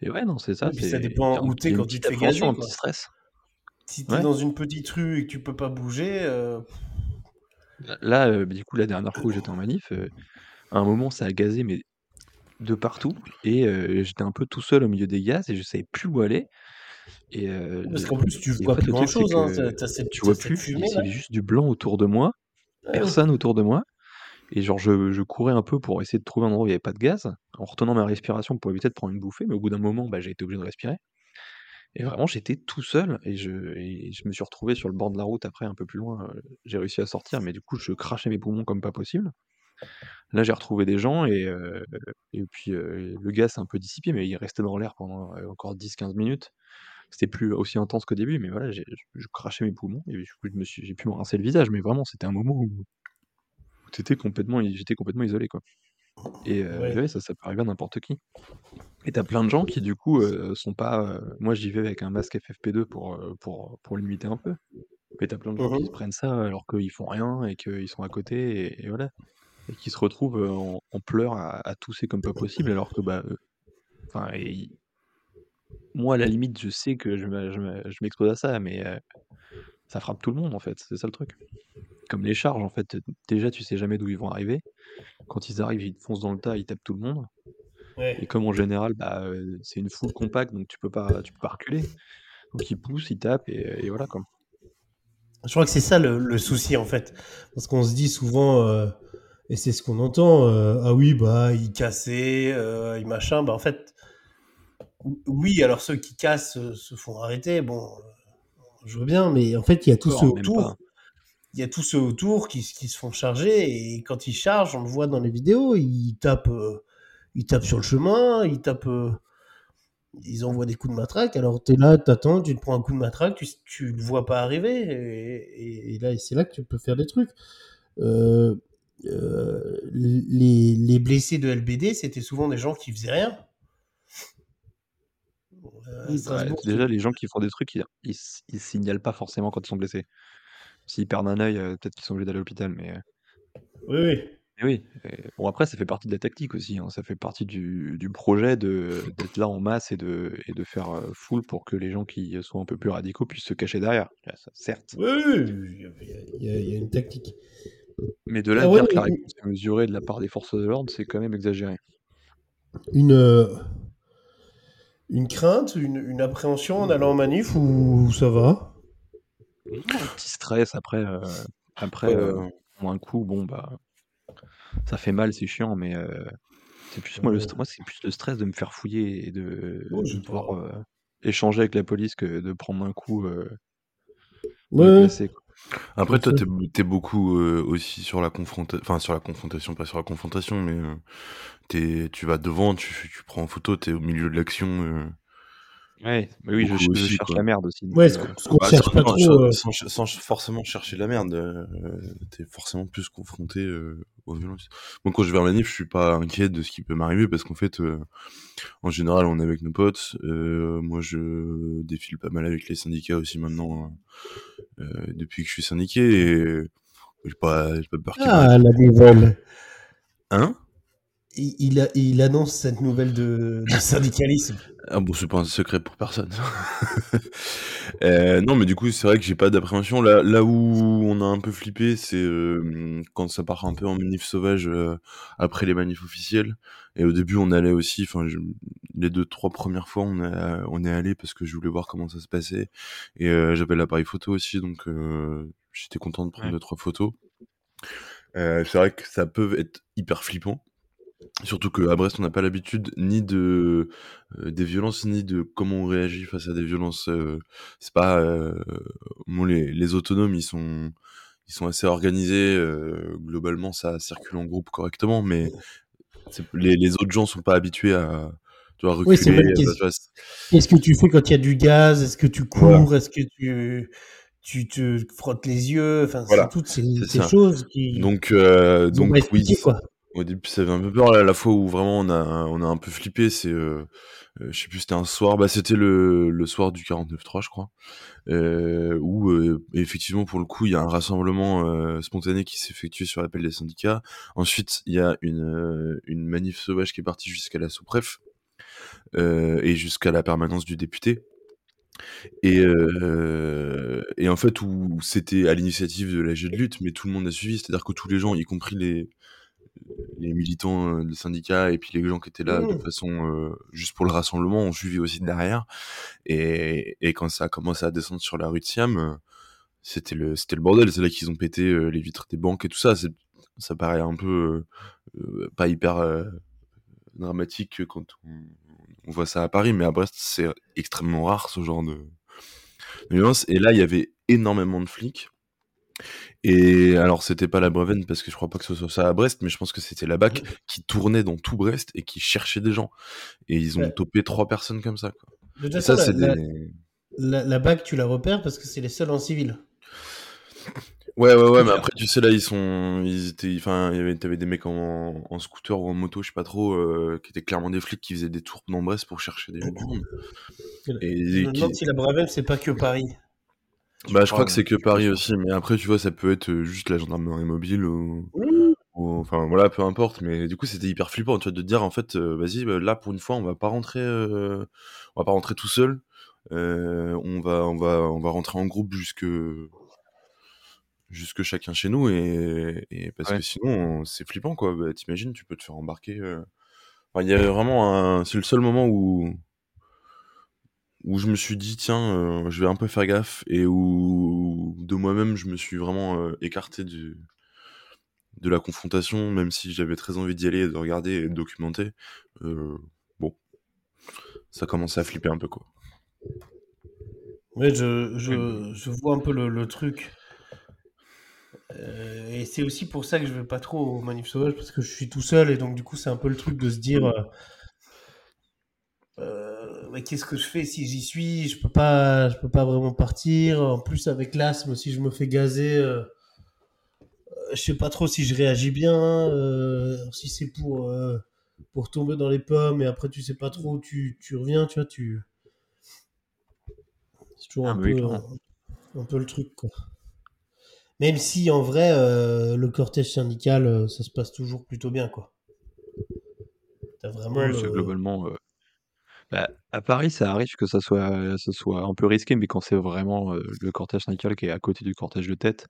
Et ouais, non, c'est ça, puis ça c'est, il y dépend a un- où il t'es y a une quand tu petite te fais appréhension, gazer, un quoi. petit stress. Si t'es Ouais. dans une petite rue et que tu peux pas bouger, Là, euh, du coup, la dernière fois où j'étais en manif, à un moment, ça a gazé, mais de partout, et euh, j'étais un peu tout seul au milieu des gaz, et je savais plus où aller. Et, euh, parce qu'en plus, tu vois plus c'est grand-chose. Hein. T'as, cette, tu vois plus, c'est juste du blanc autour de moi, Ah oui. personne autour de moi, et genre, je, je courais un peu pour essayer de trouver un endroit où il n'y avait pas de gaz, en retenant ma respiration pour éviter de prendre une bouffée, mais au bout d'un moment, bah, j'ai été obligé de respirer. Et vraiment, j'étais tout seul, et je, et je me suis retrouvé sur le bord de la route après, un peu plus loin. J'ai réussi à sortir, mais du coup, je crachais mes poumons comme pas possible. Là, j'ai retrouvé des gens, et, euh, et puis euh, le gaz s'est un peu dissipé, mais il restait dans l'air pendant euh, encore 10-15 minutes. C'était plus aussi intense qu'au début, mais voilà, j'ai- je, crachais mes poumons, et je me suis, j'ai pu me rincer le visage, mais vraiment, c'était un moment où, où t'étais complètement, j'étais complètement isolé, quoi. Et euh, Ouais. ouais, ça, ça peut arriver à n'importe qui. Et t'as plein de gens qui, du coup, euh, sont pas. euh, moi, j'y vais avec un masque FFP2 pour, euh, pour, pour limiter un peu. Mais t'as plein de gens qui Mhm. se prennent ça alors qu'ils font rien et qu'ils sont à côté, et, et voilà. Et qui se retrouvent euh, en, en pleurs à, à tousser comme pas possible, alors que, bah. euh, Enfin, moi, à la limite, je sais que je me- je me- je m'expose à ça, mais euh, ça frappe tout le monde, en fait. C'est ça le truc. Comme les charges, en fait. Déjà, tu sais jamais d'où ils vont arriver. Quand ils arrivent, ils te foncent dans le tas, ils tapent tout le monde. Et comme en général, bah, euh, c'est une foule compacte, donc tu peux pas, tu peux pas reculer. Donc ils poussent, ils tapent, et, et voilà quoi. Je crois que c'est ça le, le souci en fait. Parce qu'on se dit souvent, euh, et c'est ce qu'on entend, euh, ah oui, bah, il cassait, euh, il machin. Bah, en fait, oui, alors ceux qui cassent euh, se font arrêter. Bon, euh, je veux bien, mais en fait, il y a tous ceux Encore, même autour. Il y a tous ceux autour qui, qui se font charger. Et quand ils chargent, on le voit dans les vidéos, ils tapent, ils tapent sur le chemin, ils tapent. ils envoient des coups de matraque, alors tu es là, t'attends, tu te prends un coup de matraque, tu, tu le vois pas arriver, et, et- et là, c'est là que tu peux faire des trucs. Euh, euh, les, les blessés de LBD, c'était souvent des gens qui faisaient rien. Euh, Ouais, déjà, les gens qui font des trucs, ils, ils, signalent pas forcément quand ils sont blessés. S'ils perdent un œil, euh, peut-être qu'ils sont obligés d'aller à l'hôpital, mais, oui, oui. Et oui, et bon après ça fait partie de la tactique aussi, hein, ça fait partie du du projet d'être là en masse et de et de faire, foule pour que les gens qui, sont un peu plus radicaux puissent se cacher derrière. Ça certes. Oui, oui, y a il y a une tactique. Mais de là Ah ouais, dire que la réponse est mesurée de la part des forces de l'ordre, c'est quand même exagéré. Une, euh, une crainte, une, une appréhension en allant en manif ou ça va? Un petit stress après, heu, après, prendre un coup, bon bah, ça fait mal, c'est chiant, mais c'est plus moi le c'est plus le stress de me faire fouiller et de Oh, heu, échanger avec la police que de prendre un coup, Ouais. quoi. Après, toi, t'es, beaucoup euh, aussi sur la confrontation, enfin sur la confrontation, pas sur la confrontation, mais euh, t'es, tu vas devant, tu, tu prends en photo, t'es au milieu de l'action. Euh, Ouais, mais oui, je, cherche quoi. la merde aussi. Ouais, ce euh, qu'on bah, cherche sans, pas trop. euh, sans- sans- sans forcément chercher la merde, euh, t'es forcément plus confronté euh, aux violences. Moi, quand je vais en manif, je suis pas inquiet de ce qui peut m'arriver parce qu'en fait, euh, en général, on est avec nos potes. euh, moi, je défile pas mal avec les syndicats aussi maintenant, euh, euh, depuis que je suis syndiqué et j'ai pas, pas peur Ah, la nouvelle. Hein? Il, il, a- il annonce cette nouvelle de, de syndicalisme. Ah bon, c'est pas un secret pour personne. Euh, non, mais du coup, c'est vrai que j'ai pas d'appréhension. Là, là où on a un peu flippé, c'est euh, quand ça part un peu en manif sauvage euh, après les manifs officiels. Et au début, on allait aussi. Enfin, les deux, trois premières fois, on, a, on est allé parce que je voulais voir comment ça se passait. Et euh, j'avais l'appareil photo aussi, donc euh, j'étais content de prendre Ouais. deux, trois photos. Euh, c'est vrai que ça peut être hyper flippant. Surtout qu'à Brest, on n'a pas l'habitude ni de euh, des violences, ni de comment on réagit face à des violences. euh, c'est pas euh, bon, les, les autonomes, ils sont ils sont assez organisés. euh, globalement, ça circule en groupe correctement, mais c'est- les, les autres gens sont pas habitués à tu vois, Oui, c'est reculer. qu'est-ce- tu vois, c'est- Qu'est-ce que tu fais quand il y a du gaz? Est-ce que tu cours? Est-ce que tu, tu te frottes les yeux? Enfin, Voilà, c'est toutes ces, c'est ces ça. choses qui Donc euh, donc oui, quoi. Au début, ça avait un peu peur. Là, la fois où vraiment on a, on a un peu flippé, c'est, euh, euh, je sais plus, c'était un soir, bah c'était le, le soir du 49.3, je crois, euh, où euh, effectivement, pour le coup, il y a un rassemblement euh, spontané qui s'est effectué sur l'appel des syndicats. Ensuite, il y a une, une manif sauvage qui est partie jusqu'à la sous-préf et jusqu'à la permanence du député. Et, euh, et en fait, où c'était à l'initiative de la G de lutte, mais tout le monde a suivi, c'est-à-dire que tous les gens, y compris les, les militants euh, des syndicats et puis les gens qui étaient là de Mmh. façon euh, juste pour le rassemblement ont suivi aussi derrière. Et, et quand ça a commencé à descendre sur la rue de Siam euh, c'était le c'était le bordel. C'est là qu'ils ont pété les vitres des banques et tout ça. Ça paraît un peu pas hyper dramatique quand on, on voit ça à Paris mais à Brest c'est extrêmement rare ce genre de, de violence. Et là il y avait énormément de flics et alors, c'était pas la Breven, parce que je crois pas que ce soit ça à Brest, mais je pense que c'était la BAC qui tournait dans tout Brest et qui cherchait des gens. Et ils ont Ouais. topé trois personnes comme ça. Quoi. De toute Et façon, ça, c'est la, des. la, la, la BAC, tu la repères parce que c'est les seuls en civil. Ouais, ouais, ouais, mais après, tu sais, là, ils sont. Ils étaient. Enfin, il y avait... t'avais des mecs en... en scooter ou en moto, je sais pas trop, euh, qui étaient clairement des flics qui faisaient des tours dans Brest pour chercher des gens. Je Et me qui- demande si la Bravel, c'est pas que Paris. Bah, je crois que c'est que Paris aussi, mais après, tu vois, ça peut être euh, juste la gendarmerie mobile ou. ou- Enfin, voilà, peu importe, mais du coup, c'était hyper flippant, tu vois, de te dire, en fait, euh, vas-y, bah, là, pour une fois, on va pas rentrer, euh, on va pas rentrer tout seul, euh, on va, on va, on va rentrer en groupe jusque, jusque chacun chez nous, et, et parce Ouais. que sinon, c'est flippant, quoi. Bah, T'imagines, tu peux te faire embarquer. Enfin, il y avait vraiment un, c'est le seul moment où, où je me suis dit tiens euh, je vais un peu faire gaffe et où de moi-même je me suis vraiment euh, écarté du de la confrontation même si j'avais très envie d'y aller et de regarder et de documenter Euh, bon ça commençait à flipper un peu quoi Ouais, je, je, je vois un peu le, le truc. Euh, et c'est aussi pour ça que je vais pas trop au manif sauvage parce que je suis tout seul et donc du coup c'est un peu le truc de se dire mais qu'est-ce que je fais si j'y suis? Je peux pas je peux pas vraiment partir en plus avec l'asthme si je me fais gazer euh, euh, je sais pas trop si je réagis bien euh, si c'est pour euh, pour tomber dans les pommes et après tu sais pas trop où tu, tu reviens tu vois tu c'est toujours Ah, un bah peu un peu le truc quoi Même si en vrai, le cortège syndical, ça se passe toujours plutôt bien, quoi. T'as vraiment Oui, c'est le- globalement. Euh, bah, à Paris, ça arrive que ça soit, ça soit un peu risqué, mais quand c'est vraiment euh, le cortège syndical qui est à côté du cortège de tête,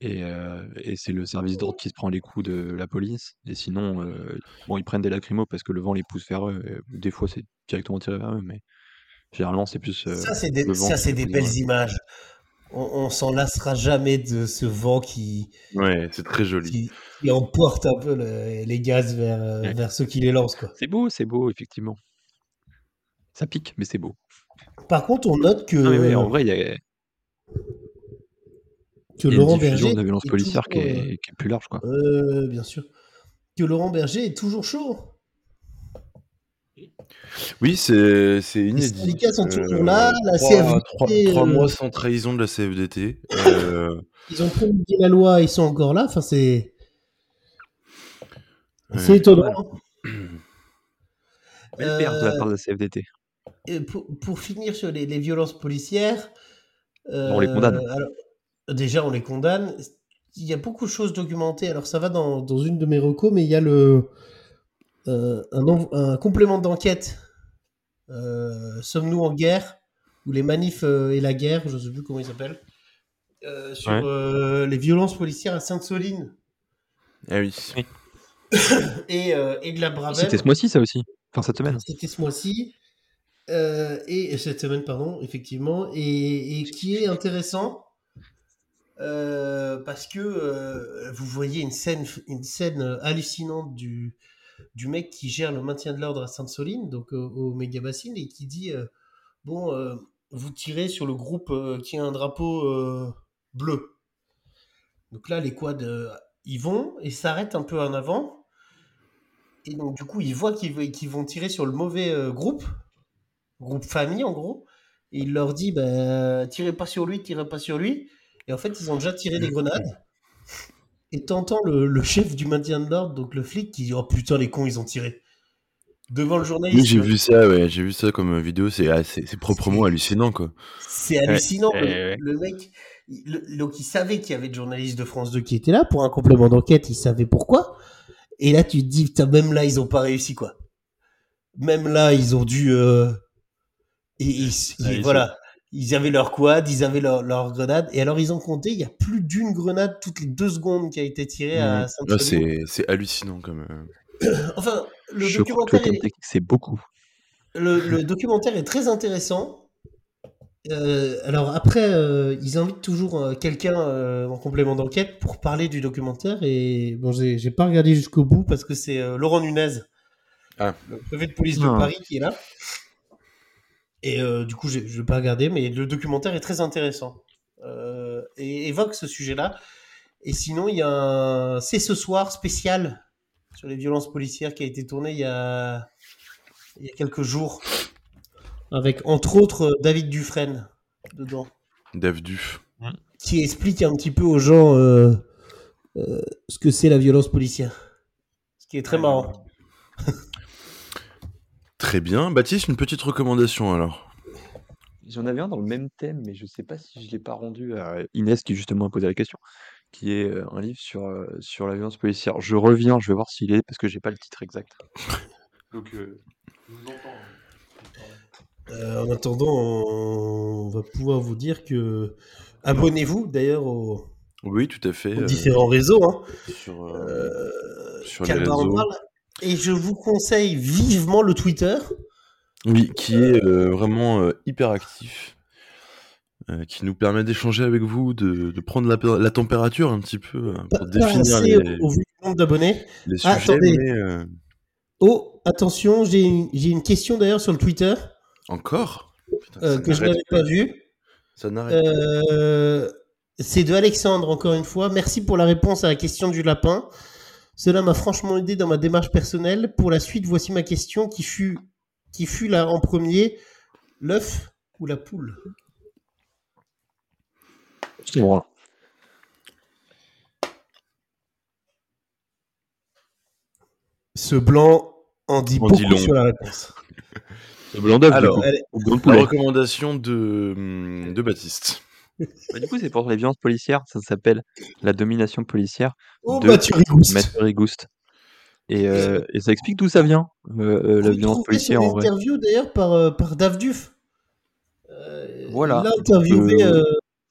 et, euh, et c'est le service d'ordre qui se prend les coups de la police, et sinon, euh, bon, ils prennent des lacrymos parce que le vent les pousse vers eux, et des fois c'est directement tiré vers eux, mais généralement c'est plus euh, Ça, c'est des, le vent ça, qui c'est les des pousse vers belles eux. images. On, on s'en lassera jamais de ce vent qui, Ouais, c'est très joli. qui, qui emporte un peu le- les gaz vers, euh, Ouais. vers ceux qui les lancent, quoi. C'est beau, c'est beau, effectivement. Ça pique, mais c'est beau. Par contre, on note que, Non, mais ouais, en vrai, il y a, que il y a une Laurent diffusion Berger de la violence est policière qui toujours, euh, est, qui est plus large, quoi. Euh, bien sûr. Que Laurent Berger est toujours chaud. Oui, c'est c'est Les inédit. syndicats sont toujours Euh, là, la trois- CFDT, trois- trois euh, mois sans trahison de la CFDT. Euh, ils ont promulgué la loi, ils sont encore là. Enfin, c'est Ouais. c'est étonnant. Belle perte de la Euh, part de la CFDT. Pour, pour finir sur les, les violences policières, On les condamne. euh, alors, déjà on les condamne. Il y a beaucoup de choses documentées. Alors ça va dans, dans une de mes recos, mais il y a le euh, un, en- un complément d'enquête. euh, Sommes-nous en guerre? Ou les manifs et la guerre, je ne sais plus comment il s'appelle, sur Ouais. les violences policières à Sainte-Soline Ah oui. et, et de la Bravem. C'était ce mois-ci, ça aussi. Enfin, cette semaine. C'était ce mois-ci. Euh, et cette semaine, pardon, effectivement. Et, et qui est intéressant euh, parce que euh, vous voyez une scène, une scène hallucinante du, du mec qui gère le maintien de l'ordre à Sainte-Soline, donc au, au méga bassine, et qui dit Bon, vous tirez sur le groupe qui a un drapeau bleu. Donc là, les quads, ils vont et s'arrêtent un peu en avant. Et donc, du coup, ils voient qu'ils vont tirer sur le mauvais euh, groupe, groupe famille en gros. Et il leur dit bah, tirez pas sur lui, tirez pas sur lui. Et en fait, ils ont déjà tiré des grenades. Et t'entends le, le chef du maintien de l'ordre, donc le flic, qui dit oh putain, les cons, ils ont tiré. Devant le Oui, journaliste. j'ai vu ça, ouais, j'ai vu ça comme vidéo, c'est ah, c'est c'est proprement C'est- hallucinant, quoi. C'est hallucinant. Ouais, le, ouais, le mec, il- le- donc il savait qu'il y avait de journalistes de France 2 qui étaient là pour un complément d'enquête, il savait pourquoi. Et là, tu te dis, putain, même là, ils ont pas réussi, quoi. Même là, ils ont dû. euh, Et, et- et Ouais, ils voilà. Ils avaient leur quad, ils avaient leur, leur grenade. Et alors, ils ont compté, il y a plus d'une grenade toutes les deux secondes qui a été tirée à Mhm. saint Ouais, c'est c'est hallucinant comme. Enfin, le Je documentaire, terme est, c'est beaucoup. le, le documentaire est très intéressant. Euh, alors après, euh, ils invitent toujours euh, quelqu'un euh, en complément d'enquête pour parler du documentaire et bon, j'ai pas regardé jusqu'au bout parce que c'est Laurent Nunez, Ah. le préfet de police de Ah. Paris, qui est là. Et euh, du coup, je vais pas regarder, mais le documentaire est très intéressant euh, et évoque ce sujet-là. Et sinon, il y a un C'est ce soir spécial sur les violences policières qui a été tourné il y a, il y a quelques jours avec entre autres David Dufresne dedans, Dave Duf. qui explique un petit peu aux gens euh, euh, ce que c'est la violence policière. Ce qui est très marrant. Très bien. Baptiste, une petite recommandation alors. J'en avais un dans le même thème, mais je sais pas si je l'ai pas rendu à Inès qui justement a posé la question, qui est euh, un livre sur, euh, sur la violence policière. Je reviens, je vais voir s'il est, parce que j'ai pas le titre exact. Donc, euh, Euh, en attendant, on va pouvoir vous dire que abonnez-vous d'ailleurs aux, Oui, tout à fait. aux euh, différents réseaux. Hein. sur, euh, Euh, sur les Calbar en réseaux. parle. Et je vous conseille vivement le Twitter. Oui, qui est euh, vraiment euh, hyper actif, euh, qui nous permet d'échanger avec vous, de, de prendre la, la température un petit peu pour Pas définir les, au vu du nombre d'abonnés. les Ah, sujets. Mais Oh, attention, j'ai une, question d'ailleurs sur le Twitter encore? Putain, que je n'avais pas vue. Ça n'arrête Euh, c'est de Alexandre, encore une fois. Merci pour la réponse à la question du lapin. Cela m'a franchement aidé dans ma démarche personnelle. Pour la suite, voici ma question qui fut, qui fut là en premier l'œuf ou la poule? C'est bon. Ce blanc en dit En beaucoup dit long. sur la réponse. Le blanc d'œuf, du Alors. Elle est- La recommandation de, de Baptiste. Bah, du coup, c'est pour les violences policières, ça s'appelle La domination policière Oh, de Mathieu Rigouste. Et, euh, et ça explique d'où ça vient, euh, euh, la violence policière en vrai. interview d'ailleurs par, par Dave Duf. Euh, Voilà, Il l'a interviewé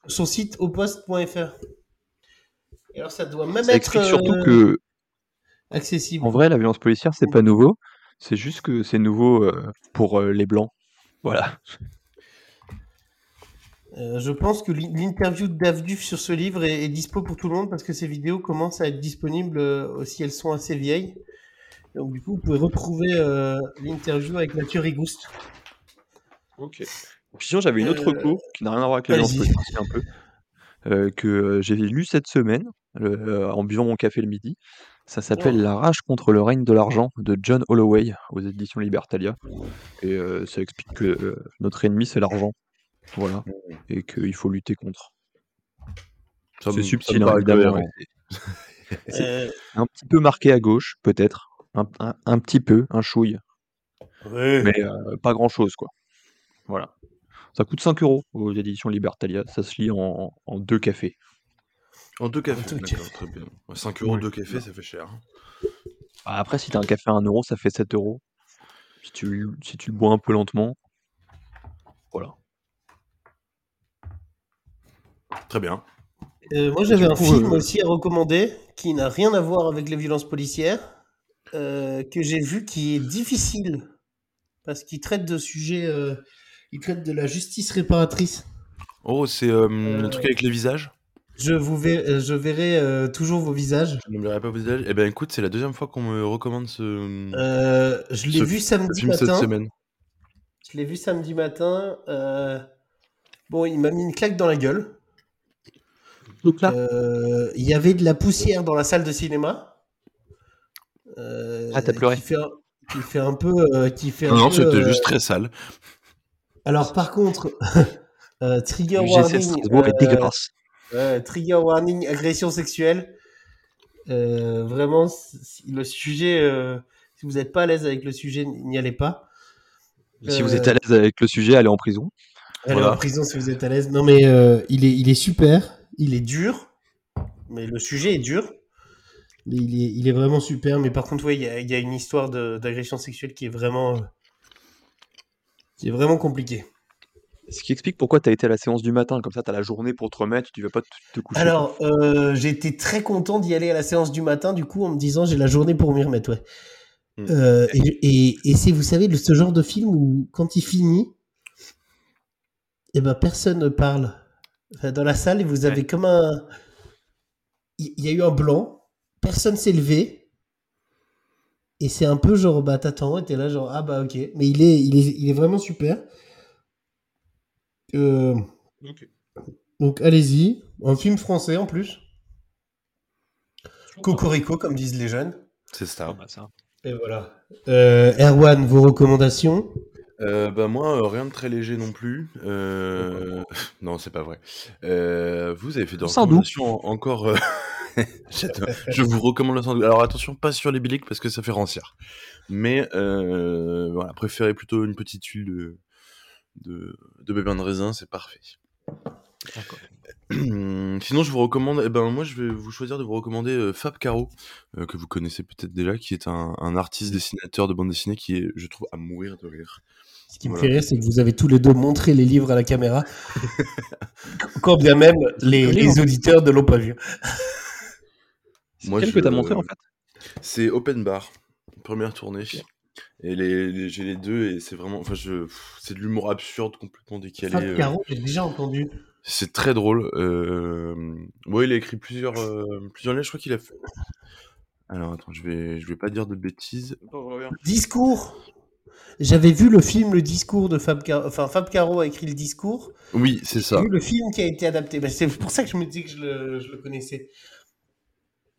son site oposte.fr. Et alors ça doit même Ça être explique surtout que, accessible. en vrai, la violence policière, c'est pas nouveau. C'est juste que c'est nouveau pour les blancs. Voilà. Euh, je pense que l'in- l'interview de Dave Duf sur ce livre est, est dispo pour tout le monde parce que ces vidéos commencent à être disponibles euh, aussi, elles sont assez vieilles. Donc du coup, vous pouvez retrouver euh, l'interview avec Mathieu Rigouste. Ok. Puis sinon, j'avais une autre Euh, reco qui n'a rien à voir avec la un peu, euh, que j'ai lu cette semaine en buvant mon café le midi. Ça s'appelle Oh. La rage contre le règne de l'argent de John Holloway aux éditions Libertalia. Et ça explique que notre ennemi, c'est l'argent. Voilà. Et qu'il faut lutter contre. Ça me- C'est ça subtil, me hein, paraît évidemment. cohérent. et c'est- Euh, un petit peu marqué à gauche, peut-être. Un, un- un petit peu, un chouille. Mais euh, pas grand-chose, quoi. Voilà. Ça coûte 5 euros aux éditions Libertalia. Ça se lit en, en deux cafés. En deux cafés, deux d'accord, cafés. très bien. 5 euros, Ouais. deux cafés, ça fait cher. hein. Ah, Après, si t'as un café à 1 euro, ça fait 7 euros. Si tu, si tu le bois un peu lentement. Voilà. Très bien. Euh, moi, j'avais un coup, film euh, aussi à recommander qui n'a rien à voir avec les violences policières, euh, que j'ai vu qui est difficile parce qu'il traite de sujets, il traite de la justice réparatrice. Oh, c'est le truc avec les visages? Je vous ver- euh, je verrai toujours vos visages. Je n'oublierai pas vos visages. Eh ben écoute, c'est la deuxième fois qu'on me recommande ce, je l'ai vu samedi film cette matin. semaine. Je l'ai vu samedi matin. Bon, il m'a mis une claque dans la gueule. Euh, Il y avait de la poussière dans la salle de cinéma. Euh, Ah, t'as pleuré. Qui fait un, qui fait un peu. euh, qui fait un Non, c'était euh, juste très sale. Alors, par contre, euh, trigger warning. Strasbourg est dégueulasse. ouais, trigger warning, agression sexuelle. Euh, vraiment, le sujet. euh, si vous n'êtes pas à l'aise avec le sujet, n'y allez pas. Si vous êtes à l'aise avec le sujet, allez en prison. Allez Voilà. en prison si vous êtes à l'aise. Non, mais euh, il, est, il est super. Il est dur. Mais le sujet est dur. Mais il est, il est vraiment super. Mais par contre, il y a, il y a une histoire d'agression sexuelle qui est vraiment. euh, qui est vraiment compliquée. Ce qui explique pourquoi t'as été à la séance du matin. Comme ça, t'as la journée pour te remettre. Tu vas pas te, te coucher. Alors, euh, j'ai été très content d'y aller à la séance du matin, du coup, en me disant j'ai la journée pour m'y remettre, ouais. Mm. Euh, et et, et c'est, vous savez, le- ce genre de film où, quand il finit, eh ben, personne ne parle. Dans la salle, vous avez Ouais. comme un. Il y a eu un blanc, personne s'est levé. Et c'est un peu genre, bah t'attends, et t'es là, genre, ah bah ok. Mais il est, il est, il est vraiment super. Euh, donc allez-y. Un film français en plus. Cocorico, comme disent les jeunes. C'est Ah, ça. bah, ça. Et voilà. Euh, Erwan, vos recommandations? Euh, bah moi, euh, rien de très léger non plus. Euh... non, c'est pas vrai. Vous avez fait des Sandou. recommandations en- encore. J'adore. Je vous recommande le sandwich. Alors attention, pas sur les biliques parce que ça fait rancière. Mais voilà, préférez plutôt une petite huile de, de, de bébé de raisin, c'est parfait. D'accord. Sinon, je vous recommande, eh ben, moi, je vais vous choisir de vous recommander Fab Caro, que vous connaissez peut-être déjà, qui est un, un artiste dessinateur de bande dessinée qui est, je trouve, à mourir de rire. Ce qui me Voilà. fait rire, c'est que vous avez tous les deux montré les livres à la caméra. Quand bien même les, auditeurs ne l'ont pas vu. C'est quel je- que t'as montré en fait? C'est Open Bar, première tournée. Et les, les- j'ai les deux et c'est vraiment, enfin, je, c'est de l'humour absurde, complètement décalé. Fab euh, Caro, j'ai déjà entendu. C'est très drôle. Euh... Ouais, il a écrit plusieurs, euh, plusieurs livres. Je crois qu'il a fait. Alors attends, je vais, je vais pas dire de bêtises. Discours. J'avais vu le film Le Discours de Fab Caro. Enfin, Fab Caro a écrit le discours. Oui, c'est ça. vu le film qui a été adapté. Ben, c'est pour ça que je me dis que je le, je le connaissais.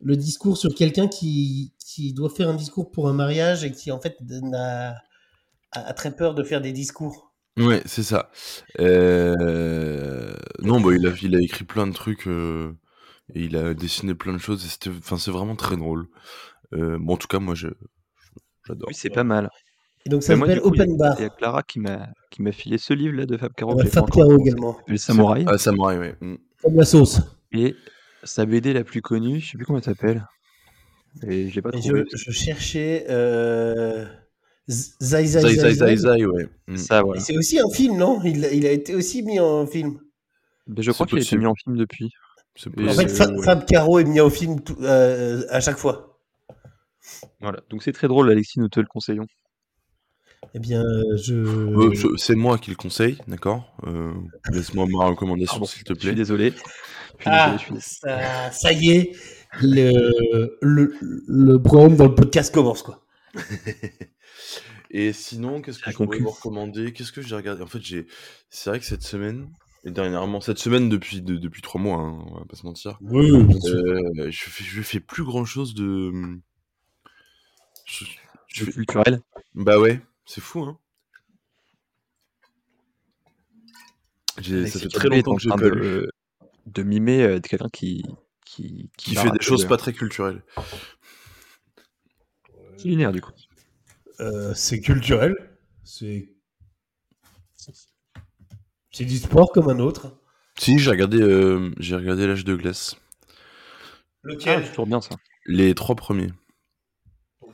Le discours sur quelqu'un qui, qui doit faire un discours pour un mariage et qui, en fait, a, a très peur de faire des discours. Ouais, c'est ça. Euh... Non, bah, il a, il a écrit plein de trucs euh, et il a dessiné plein de choses. et c'était, enfin, c'est vraiment très drôle. Euh, bon, en tout cas, moi, je, j'adore. Oui, c'est pas mal. Et donc ça s'appelle du coup, il y a- Open Bar. Il y a Clara qui m'a qui m'a filé ce livre là de Fab Caro. Ah que bah, Fab Caro également. s'appelle Samouraï. Ah, Samouraï, ouais. Mm. Comme la sauce. Et sa BD la plus connue, je sais plus comment elle s'appelle. Et je l'ai pas Et trouvé. je, je cherchais euh... Zai Zai Zai, Zai zai, zai, Zai. zai, ouais. Mm. Ça, voilà. c'est aussi un film, non? Il, il a été aussi mis en film. Mais je crois C'est qu'il a été mis en film depuis. En fait, Fa- ouais. Fab Caro est mis en film tout- euh, à chaque fois. Voilà. Donc c'est très drôle, Alexis, nous te le conseillons. Eh bien, je... Euh, je- c'est moi qui le conseille, d'accord Euh, Laisse-moi ma recommandation, Pardon, s'il te Je suis plaît. désolé. Je suis Ah, désolé, je suis désolé. ça, ça y est, le, le, le problème dans le podcast commence, quoi. Et sinon, qu'est-ce que je pourrais conclut. vous recommander? Qu'est-ce que j'ai regardé? En fait, j'ai. C'est vrai que cette semaine, et dernièrement, cette semaine depuis de- depuis trois mois, hein, on va pas se mentir. Oui, bien euh, je fais je fais plus grand chose de. Je, je fais- culturel? Bah ouais, c'est fou, hein. Ça fait très longtemps que j'ai pas lu. de, de mimer euh, quelqu'un qui qui Qui fait des choses de- pas très culturelles. culinaires du coup. Euh, c'est culturel. C'est. C'est du sport comme un autre. Si, j'ai regardé, euh, j'ai regardé l'âge de glace. Ah, Lequel c'est toujours bien ça. Les trois premiers,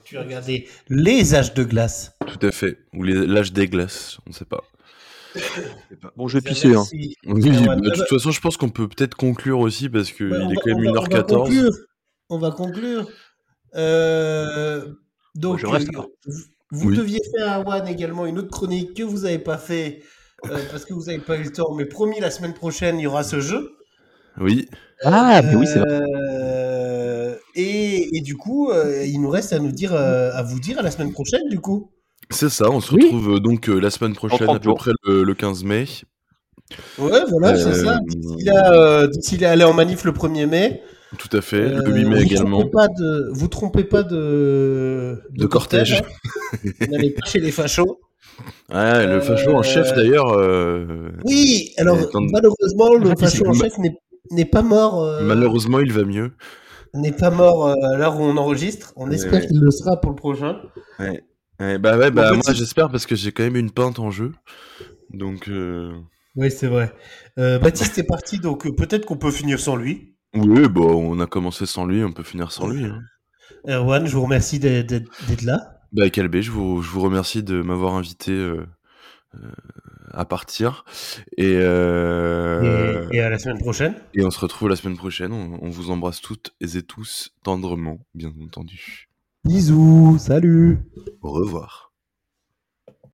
Tu as regardé les âges de glace. tout à fait. Ou les- l'âge des glaces, on sait pas. Bon, je vais pisser. Hein. Oui, ouais, bah, de bah, toute façon, je pense qu'on peut peut-être conclure aussi parce qu'il bah, est va- quand même on va- on va 1h14. conclure. On va conclure. Euh, donc, je reste, euh, vous, vous Oui. deviez faire à One également une autre chronique que vous n'avez pas fait euh, parce que vous n'avez pas eu le temps. Mais promis, la semaine prochaine, il y aura ce jeu. Oui, Ah, mais oui, c'est vrai. Et, et du coup, euh, il nous reste à nous dire, euh, à vous dire à la semaine prochaine, du coup. c'est ça. On se retrouve euh, donc euh, la semaine prochaine, 30 à peu près le, le 15 mai. Ouais, voilà, c'est ça. D'ici là, euh, d'ici là, aller en manif le 1er mai. Tout à fait. Euh, le 8 mai vous également. Trompez pas de, vous trompez pas de, De cortège. hein. N'allez pas chez les fachos. Ouais, le facho en chef d'ailleurs. euh, Oui, alors malheureusement, le Ah, facho en chef n'est n'est pas mort. euh, Malheureusement, il va mieux. N'est pas mort euh, à l'heure où on enregistre. On espère ouais. qu'il le sera pour le prochain. Ouais. Ouais, bah ouais, bah moi j'espère parce que j'ai quand même une pinte en jeu. Donc euh, Oui, c'est vrai. Euh, Baptiste est parti, donc euh, peut-être qu'on peut finir sans lui. oui, bon, on a commencé sans lui, on peut finir sans lui. hein. Erwan, je vous remercie d'être là. Bah Calbé, je vous, je vous remercie de m'avoir invité euh, euh, à partir et, euh, Et, et à la semaine prochaine. et on se retrouve la semaine prochaine. On, on vous embrasse toutes et tous tendrement, bien entendu. Bisous, salut. Au revoir.